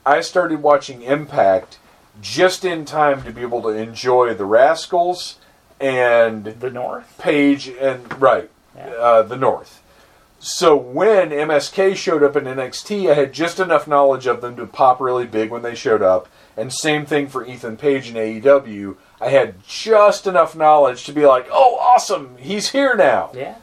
I started watching Impact just in time to be able to enjoy the Rascalz and The North. Page and right, Yeah. uh, the North. So when MSK showed up in NXT, I had just enough knowledge of them to pop really big when they showed up. And same thing for Ethan Page in AEW. I had just enough knowledge to be like, "Oh, awesome! He's here now." Yeah,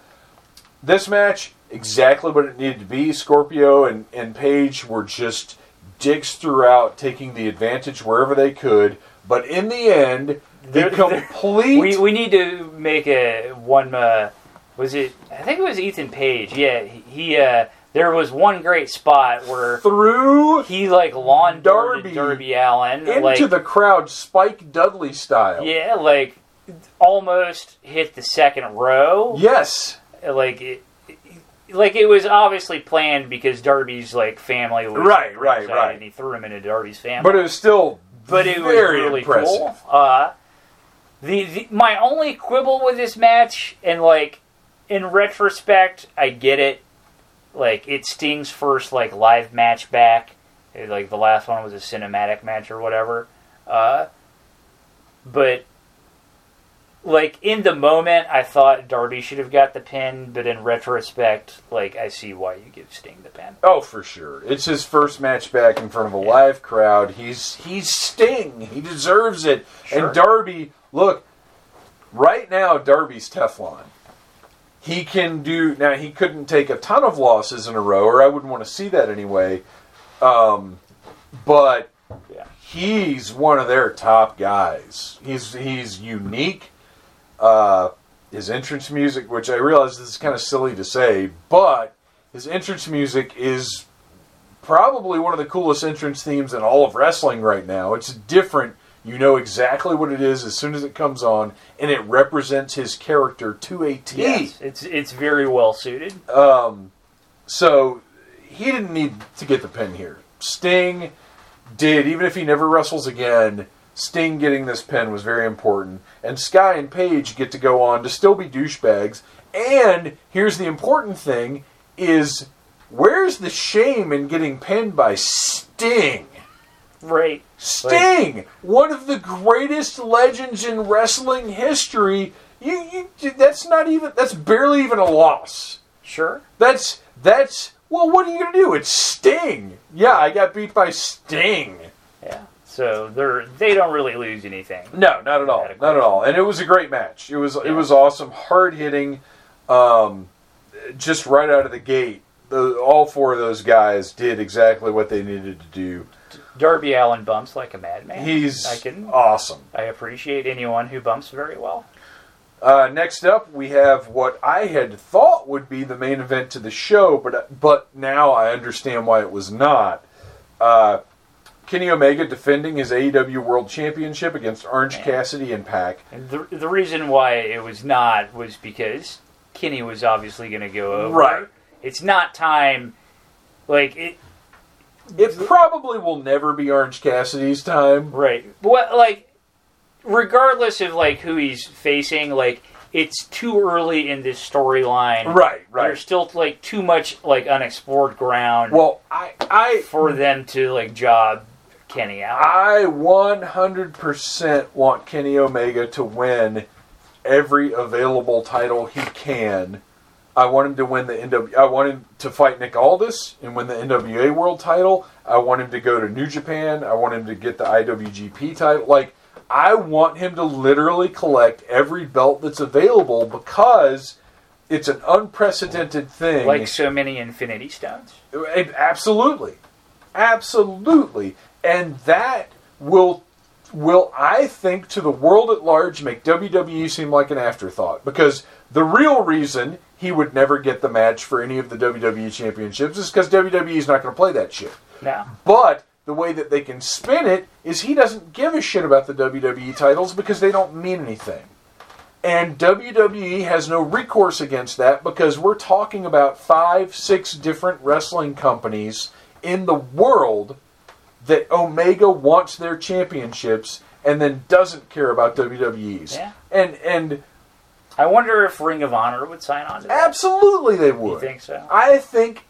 This match, exactly what it needed to be. Scorpio and, and Page were just dicks throughout, taking the advantage wherever they could. But in the end, the complete. we we need to make a one. Uh, was it? I think it was Ethan Page. Yeah, he. Uh, there was one great spot where through he like lawn Darby Allin. into like, the crowd, Spike Dudley style. yeah, like almost hit the second row. Yes. Like it. Like it was obviously planned because Darby's like family was Right, right, right. and he threw him into Darby's family. But it was still but it was really impressive. cool. Uh, the, the my only quibble with this match, and like in retrospect, I get it. Like it Sting's first like live match back. It- Like the last one was a cinematic match or whatever. Uh, but like in the moment, I thought Darby should have got the pin, but in retrospect, like I see why you give Sting the pin. Oh, for sure. It's his first match back in front of a live crowd. He's he's Sting. He deserves it. Sure. And Darby, look, right now Darby's Teflon. He can do now. He couldn't take a ton of losses in a row, or I wouldn't want to see that anyway. Um, but Yeah. he's one of their top guys. He's he's unique. Uh, his entrance music, which I realize this is kind of silly to say, but his entrance music is probably one of the coolest entrance themes in all of wrestling right now. It's different. You know exactly what it is as soon as it comes on, and it represents his character to a T. Yes, it's it's very well suited. Um, so he didn't need to get the pin here. Sting did, even if he never wrestles again. Sting getting this pin was very important, and Sky and Paige get to go on to still be douchebags. And here's the important thing: is where's the shame in getting pinned by Sting? Right. Sting, one of the greatest legends in wrestling history. You, you, that's not even. That's barely even a loss. Sure. That's that's well. What are you gonna do? It's Sting. Yeah, I got beat by Sting. Yeah. So they're they don't really lose anything. No, not at all. Not at all. And it was a great match. It was it was awesome. Hard hitting. Um, just right out of the gate, the, all four of those guys did exactly what they needed to do. Darby Allin bumps like a madman. He's I can awesome. I appreciate anyone who bumps very well. Uh, next up, we have what I had thought would be the main event to the show, but but now I understand why it was not. Uh, Kenny Omega defending his AEW World Championship against Orange Man. Cassidy and Pac. And the the reason why it was not was because Kenny was obviously going to go over. Right. It's not time. Like it. It probably will never be Orange Cassidy's time. Right. What like, regardless of like who he's facing, like it's too early in this storyline. Right, right. There's still like too much like unexplored ground Well, I I for them to like job Kenny out. I 100% want Kenny Omega to win every available title he can. I want him to win the NW. I want him to fight Nick Aldis and win the NWA World Title. I want him to go to New Japan. I want him to get the IWGP title. Like I want him to literally collect every belt that's available because it's an unprecedented thing. like so many Infinity Stones. Absolutely, absolutely, and that will will I think to the world at large make WWE seem like an afterthought because the real reason he would never get the match for any of the WWE championships is because WWE is not going to play that shit. No. But the way that they can spin it is he doesn't give a shit about the WWE titles because they don't mean anything. And WWE has no recourse against that because we're talking about five, six different wrestling companies in the world that Omega wants their championships and then doesn't care about WWE's. Yeah. And and I wonder if Ring of Honor would sign on to that. absolutely they would. You think so? I think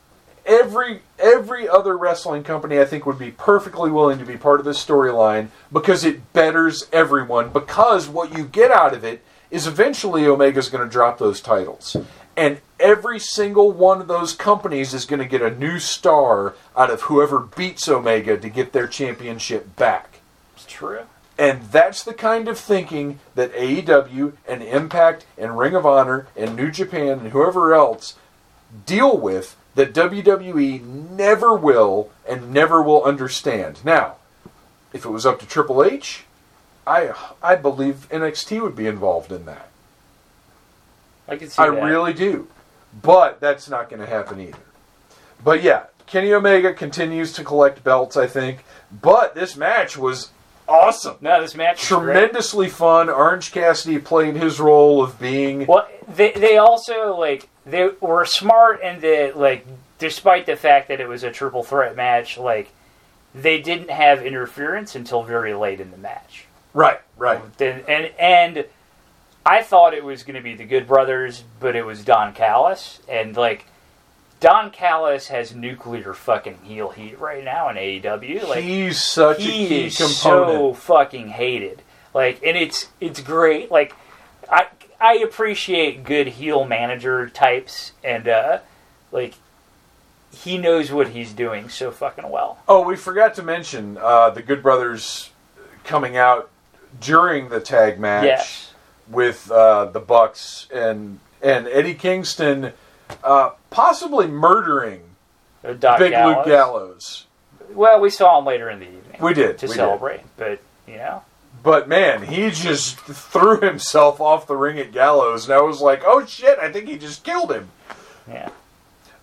every every other wrestling company I think would be perfectly willing to be part of this storyline because it betters everyone because what you get out of it is eventually Omega's going to drop those titles. And every single one of those companies is going to get a new star out of whoever beats Omega to get their championship back. It's true. And that's the kind of thinking that AEW and Impact and Ring of Honor and New Japan and whoever else deal with that WWE never will and never will understand. Now, if it was up to Triple H, I I believe NXT would be involved in that. I can see I that. really do. But that's not going to happen either. But yeah, Kenny Omega continues to collect belts, I think. But this match was awesome. No, this match tremendously fun. Orange Cassidy played his role of being Well, they they also like they were smart and that like despite the fact that it was a triple threat match, like they didn't have interference until very late in the match. right, right. Then and and I thought it was going to be the Good Brothers, but it was Don Callis, and like Don Callis has nuclear fucking heel heat right now in AEW. Like He's such a he key is component. so fucking hated. Like, and it's it's great. Like, I I appreciate good heel manager types, and uh, like he knows what he's doing so fucking well. Oh, we forgot to mention uh, the Good Brothers coming out during the tag match Yes. With uh, the Bucks and and Eddie Kingston uh, possibly murdering Doc Big Gallows. Luke Gallows. Well, we saw him later in the evening. We did, to we did. celebrate, but you know, But man, he just threw himself off the ring at Gallows, and I was like, "Oh shit! I think he just killed him." yeah.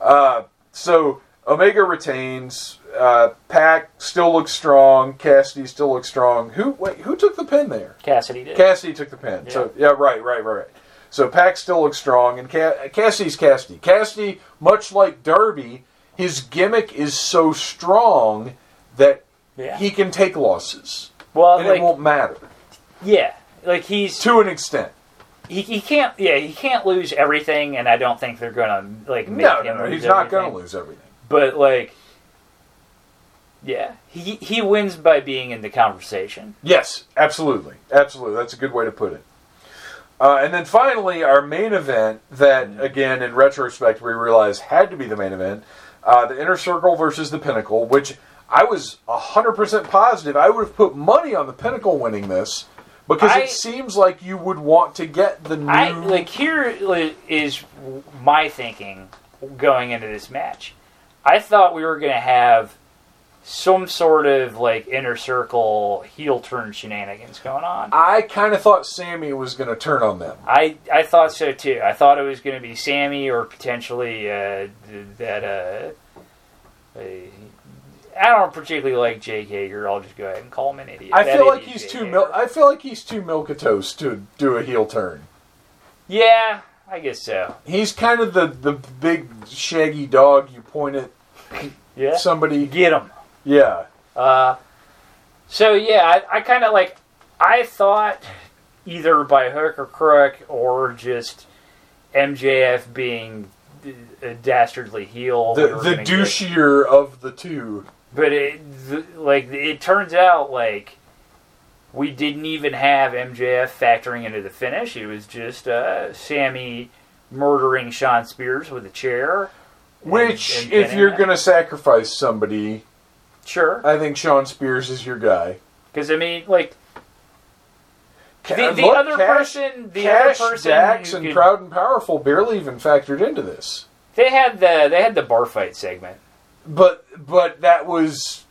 Uh, so Omega retains. Uh, Pac still looks strong. Cassidy still looks strong. Who wait? Who took the pin there? Cassidy did. Cassidy took the pin. So yeah, right, right, right, right. So Pac still looks strong, and Ca- Cassidy's Cassidy. Cassidy, much like Darby, his gimmick is so strong that yeah. he can take losses, well, and like it won't matter yeah, like he's to an extent. he, he can't yeah he can't lose everything, and I don't think they're gonna like make No, him no, no, he's not gonna lose everything. But like, yeah, he he wins by being in the conversation. Yes, absolutely, absolutely. That's a good way to put it. Uh, and then finally, our main event that, again, in retrospect, we realized had to be the main event uh, the Inner Circle versus the Pinnacle, which I was 100% positive I would have put money on the Pinnacle winning this because I- it seems like you would want to get the new. I like here is my thinking going into this match. I thought we were gonna have some sort of like inner circle heel turn shenanigans going on. I kind of thought Sammy was going to turn on them. I I thought so too. I thought it was going to be Sammy or potentially uh, that. Uh, I don't particularly like Jake Hager. I'll just go ahead and call him an idiot. I That feel like he's Jake too mil- I feel like he's too milquetoast to do a heel turn. Yeah, I guess so. He's kind of the, the big shaggy dog you point at Yeah, somebody. get him. Yeah. Uh, so yeah, I, I kind of like. I thought either by hook or crook or just MJF being a dastardly heel. The the gonna get- douchier of the two. But it like it turns out like we didn't even have MJF factoring into the finish. It was just uh, Sammy murdering Shawn Spears with a chair. And- Which, and if you're going to sacrifice somebody, sure, I think Shawn Spears is your guy. because I mean like the, the look, other Cash- person, the Cash, other person, Dax, and could- Proud and Powerful barely even factored into this. they had the they had the bar fight segment. But but that was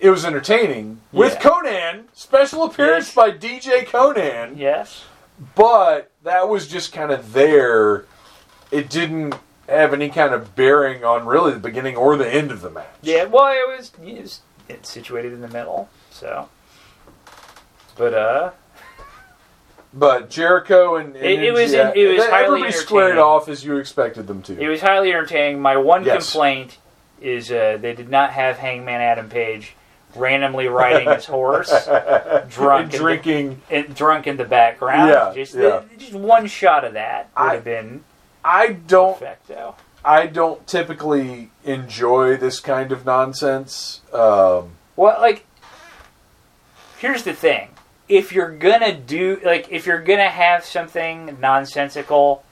it was entertaining with Conan special appearance Yes. by DJ Conan. Yes, but that was just kind of there. It didn't have any kind of bearing on really the beginning or the end of the match. yeah. Well, it was, it was it's situated in the middle, so. But uh, But Jericho and, and It- it was in- it was highly everybody squared entertaining. off as you expected them to. It was highly entertaining. My one Yes. complaint is uh, they did not have Hangman Adam Page randomly riding his horse, drunk, And in drinking. the, in, drunk in the background. Yeah, just, yeah. just one shot of that would I- have been I don't. perfecto. I don't typically enjoy this kind of nonsense. Um, Well, like, here's the thing: if you're gonna do, like, if you're gonna have something nonsensical,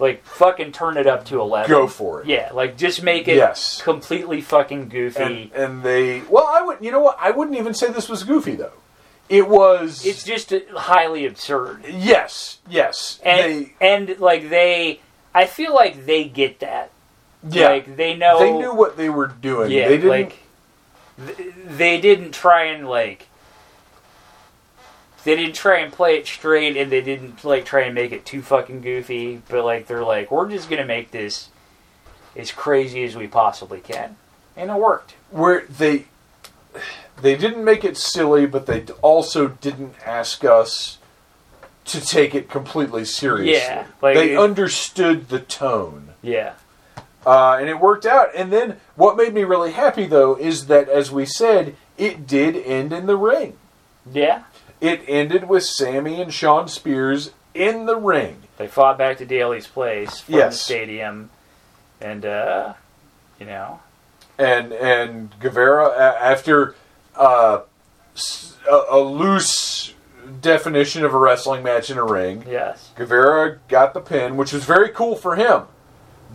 like, fucking turn it up to eleven. go for it. Yeah, like, just make it Yes. completely fucking goofy. And, and they. Well, I would. You know what? I wouldn't even say this was goofy though. It was. it's just uh, highly absurd. yes. Yes. and they. and like they i feel like they get that Yeah. like they know they knew what they were doing. yeah they didn't. like th- they didn't try and like they didn't try and play it straight and they didn't like try and make it too fucking goofy but like they're like we're just gonna make this as crazy as we possibly can and it worked where they they didn't make it silly, but they also didn't ask us to take it completely seriously. Yeah, like they it- understood the tone, yeah uh, and it worked out. And then what made me really happy though is that, as we said, it did end in the ring. yeah It ended with Sammy and Shawn Spears in the ring. they fought back to Daily's place from Yes. the stadium and uh you know and and Guevara after uh, a, loose definition of a wrestling match in a ring. Yes. Guevara got the pin, which was very cool for him.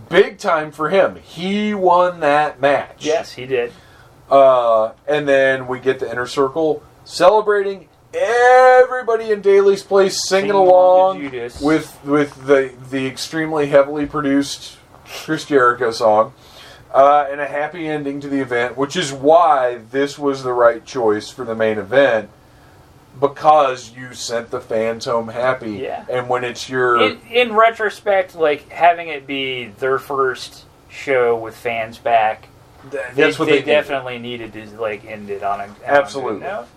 Big time for him. He won that match. Yes, he did. Uh, and then we get the inner circle celebrating. Everybody in Daily's place singing Singing along along to Judas. with with the the extremely heavily produced Chris Jericho song, uh, and a happy ending to the event, which is why this was the right choice for the main event because you sent the fans home happy. Yeah. And when it's your In, in retrospect, like having it be their first show with fans back, th- they, that's what they, they, definitely needed to like end it on a on a Absolutely. note.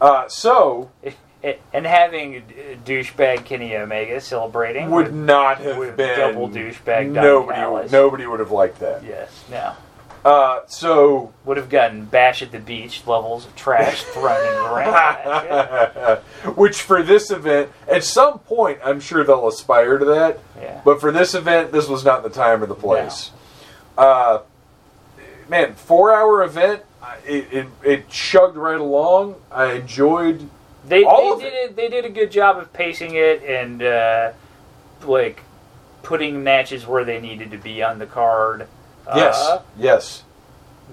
Uh, so It- and having douchebag Kenny Omega celebrating would not have been double douchebag Nobody, Callis. nobody would have liked that. Yes, no. Uh, so Would have gotten bash at the beach levels of trash thrown in the ring. Which for this event, at some point, I'm sure they'll aspire to that. Yeah. But for this event, this was not the time or the place. Uh, man, four hour event. It, it, it chugged right along. I enjoyed. They, All they did it. They did a good job of pacing it and uh, like putting matches where they needed to be on the card. Yes, Uh, yes.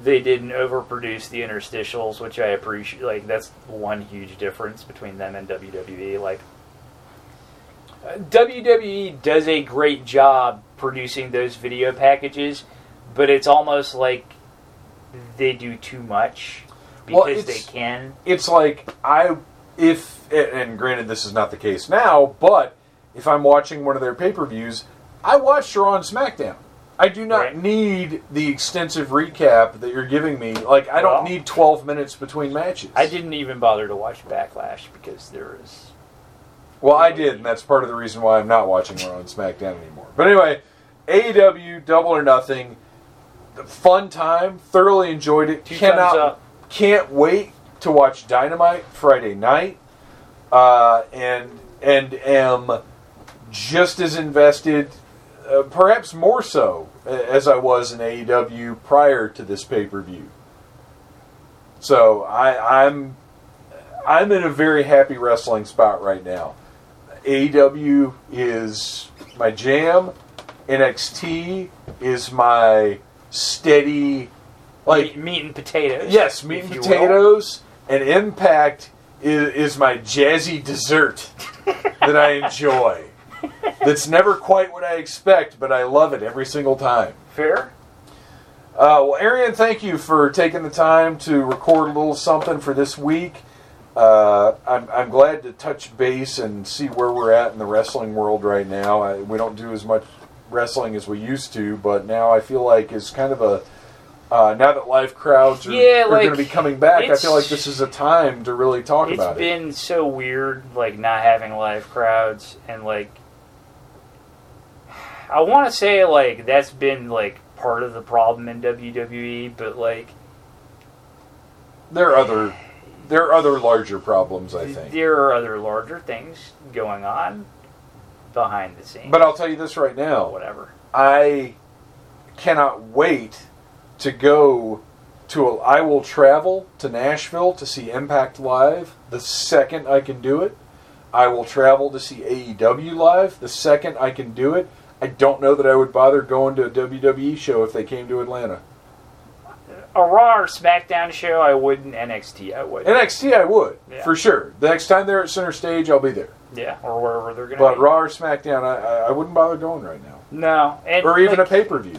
they didn't overproduce the interstitials, which I appreciate. Like that's one huge difference between them and WWE. Like WWE does a great job producing those video packages, but it's almost like they do too much Well, because they can. It's like I, if and granted this is not the case now, but if I'm watching one of their pay per views, I watch Raw and SmackDown. I do not Right. need the extensive recap that you're giving me. Like I Well- don't need 12 minutes between matches. I didn't even bother to watch Backlash because there is. Well, I did, and that's part of the reason why I'm not watching Raw and SmackDown anymore. But anyway, AEW Double or Nothing, fun time. Thoroughly enjoyed it. Two Cannot, thumbs up. can't wait to watch Dynamite Friday night, uh, and and am just as invested, uh, perhaps more so, as I was in AEW prior to this pay per view. So I, I'm I'm in a very happy wrestling spot right now. AEW is my jam. NXT is my steady, like meat, meat and potatoes. yes, meat and potatoes. And Impact is, is my jazzy dessert that I enjoy. That's never quite what I expect, but I love it every single time. Fair. Uh, well, Arian, thank you for taking the time to record a little something for this week. Uh, I'm, I'm glad to touch base and see where we're at in the wrestling world right now. I, we don't do as much wrestling as we used to, but now I feel like it's kind of a uh, now that live crowds are, Yeah, are like, going to be coming back. I feel like this is a time to really talk about it. It's been so weird, like not having live crowds, and like I want to say like that's been like part of the problem in WWE, but like There are other there are other larger problems, I think. there are other larger things going on behind the scenes. But I'll tell you this right now. whatever. I cannot wait to go to a, I will travel to Nashville to see Impact live the second I can do it. I will travel to see AEW live the second I can do it. I don't know that I would bother going to a WWE show if they came to Atlanta. A Raw or SmackDown show, I wouldn't. NXT, I would. NXT I would, Yeah. for sure. The next time they're at center stage, I'll be there. yeah, or wherever they're gonna. But be. Raw or SmackDown, I, I, I wouldn't bother going right now. no, and Or even like, a pay per view.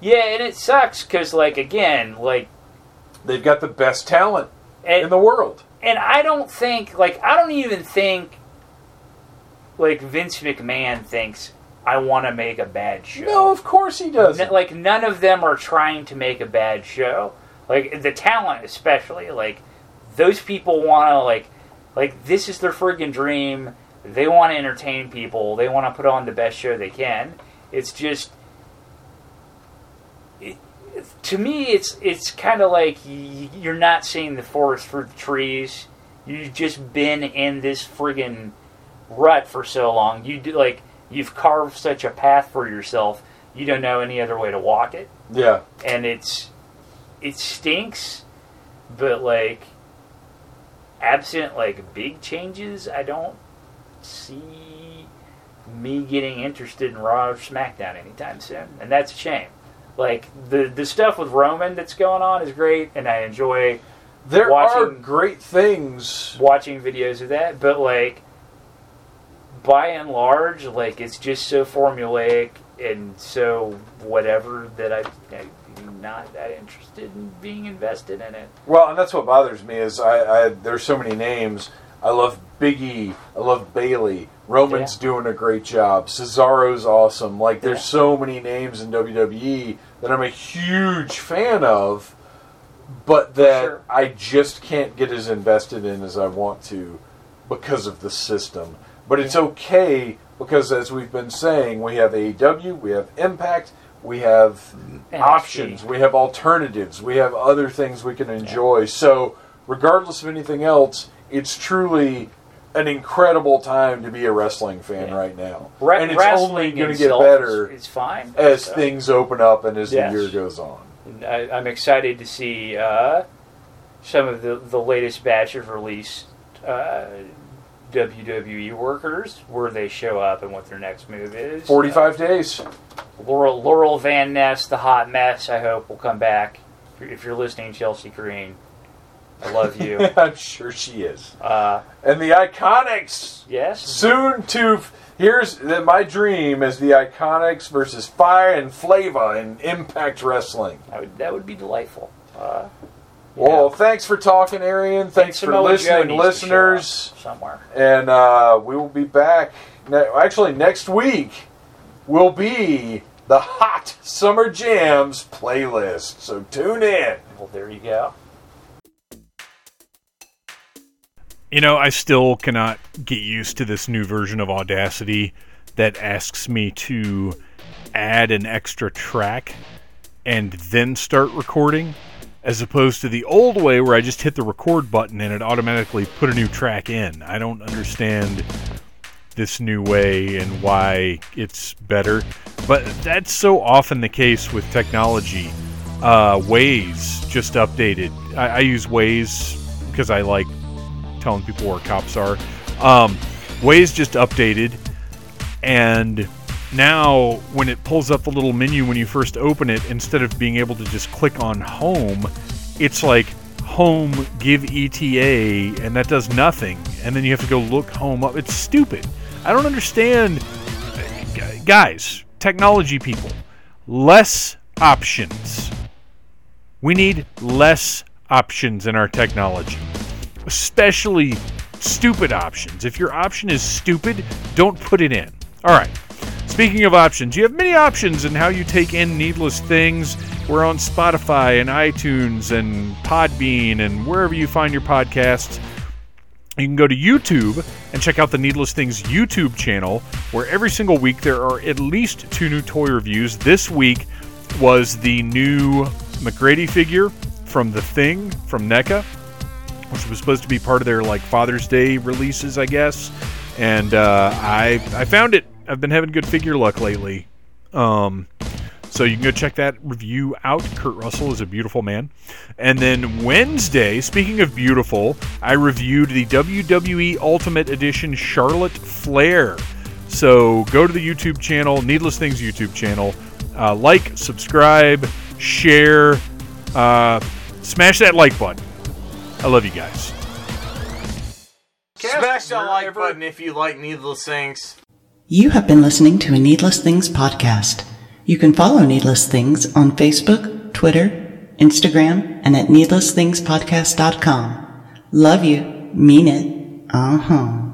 Yeah, and it sucks because like again, like They've got the best talent and, in the world. and I don't think like I don't even think like Vince McMahon thinks I want to make a bad show. No, of course he doesn't. N- like none of them are trying to make a bad show. Like the talent, especially like those people want to like like this is their friggin' dream. They want to entertain people. They want to put on the best show they can. It's just to me, it's it's kind of like you're not seeing the forest for the trees. You've just been in this friggin' rut for so long. You do like you've carved such a path for yourself. You don't know any other way to walk it, Yeah. and it's it stinks. But like, absent like big changes, I don't see me getting interested in Raw or SmackDown anytime soon, and that's a shame. Like the the stuff with Roman that's going on is great, and I enjoy There are watching- great things. watching videos of that, but like by and large, like it's just so formulaic and so whatever that I, I'm not that interested in being invested in it. Well, and that's what bothers me is I, I there's so many names. I love Biggie. I love Bayley. Roman's Yeah. doing a great job. Cesaro's awesome. Like there's Yeah. so many names in WWE that I'm a huge fan of, but that sure. I just can't get as invested in as I want to because of the system. But it's okay because as we've been saying, we have AEW, we have Impact, we have NXT. options, we have alternatives, we have other things we can enjoy. So, regardless of anything else, it's truly an incredible time to be a wrestling fan Yeah. right now. Re- and it's only going to get better is fine as So, things open up and as Yes. the year goes on. I, I'm excited to see uh, some of the the latest batch of released uh, WWE workers where they show up and what their next move is. 45 days. Laurel, Laurel Van Ness, the hot mess, I hope will come back. If you're listening, Chelsea Green, I love you. I'm sure she is. uh, And the Iconics yes, soon to here's the, my dream is the Iconics versus Fire and Flava in Impact Wrestling. that would, that would be delightful. Uh, Well, yeah. thanks for talking, Arian. Thanks for listening, needs to show up listeners. somewhere. And uh, we will be back. Ne- actually, next week will be the Hot Summer Jams playlist. So tune in. Well, there you go. You know, I still cannot get used to this new version of Audacity that asks me to add an extra track and then start recording, as opposed to the old way where I just hit the record button and it automatically put a new track in. I don't understand this new way and why it's better, but that's so often the case with technology. Uh, Waze just updated. I, I use Waze because I like telling people where cops are. Um, Waze just updated, and now when it pulls up the little menu when you first open it, instead of being able to just click on home, it's like home give ETA, and that does nothing. And then you have to go look home up. It's stupid. I don't understand. Guys, technology people, less options. We need less options in our technology especially stupid options. If your option is stupid, don't put it in. All right. Speaking of options, you have many options in how you take in needless things. We're on Spotify and iTunes and Podbean and wherever you find your podcasts. You can go to YouTube and check out the Needless Things YouTube channel, where every single week there are at least two new toy reviews. This week was the new MacReady figure from The Thing from NECA which was supposed to be part of their like Father's Day releases, I guess. And uh, I I found it. I've been having good figure luck lately. Um, so you can go check that review out. Kurt Russell is a beautiful man. And then Wednesday, speaking of beautiful, I reviewed the WWE Ultimate Edition Charlotte Flair. So go to the YouTube channel, Needless Things YouTube channel, uh, like, subscribe, share, uh, smash that like button. I love you guys. Smash that like button if you like Needless Things. You have been listening to a Needless Things podcast. You can follow Needless Things on Facebook, Twitter, Instagram, and at needlessthingspodcast.com. Love you. Mean it. Uh huh.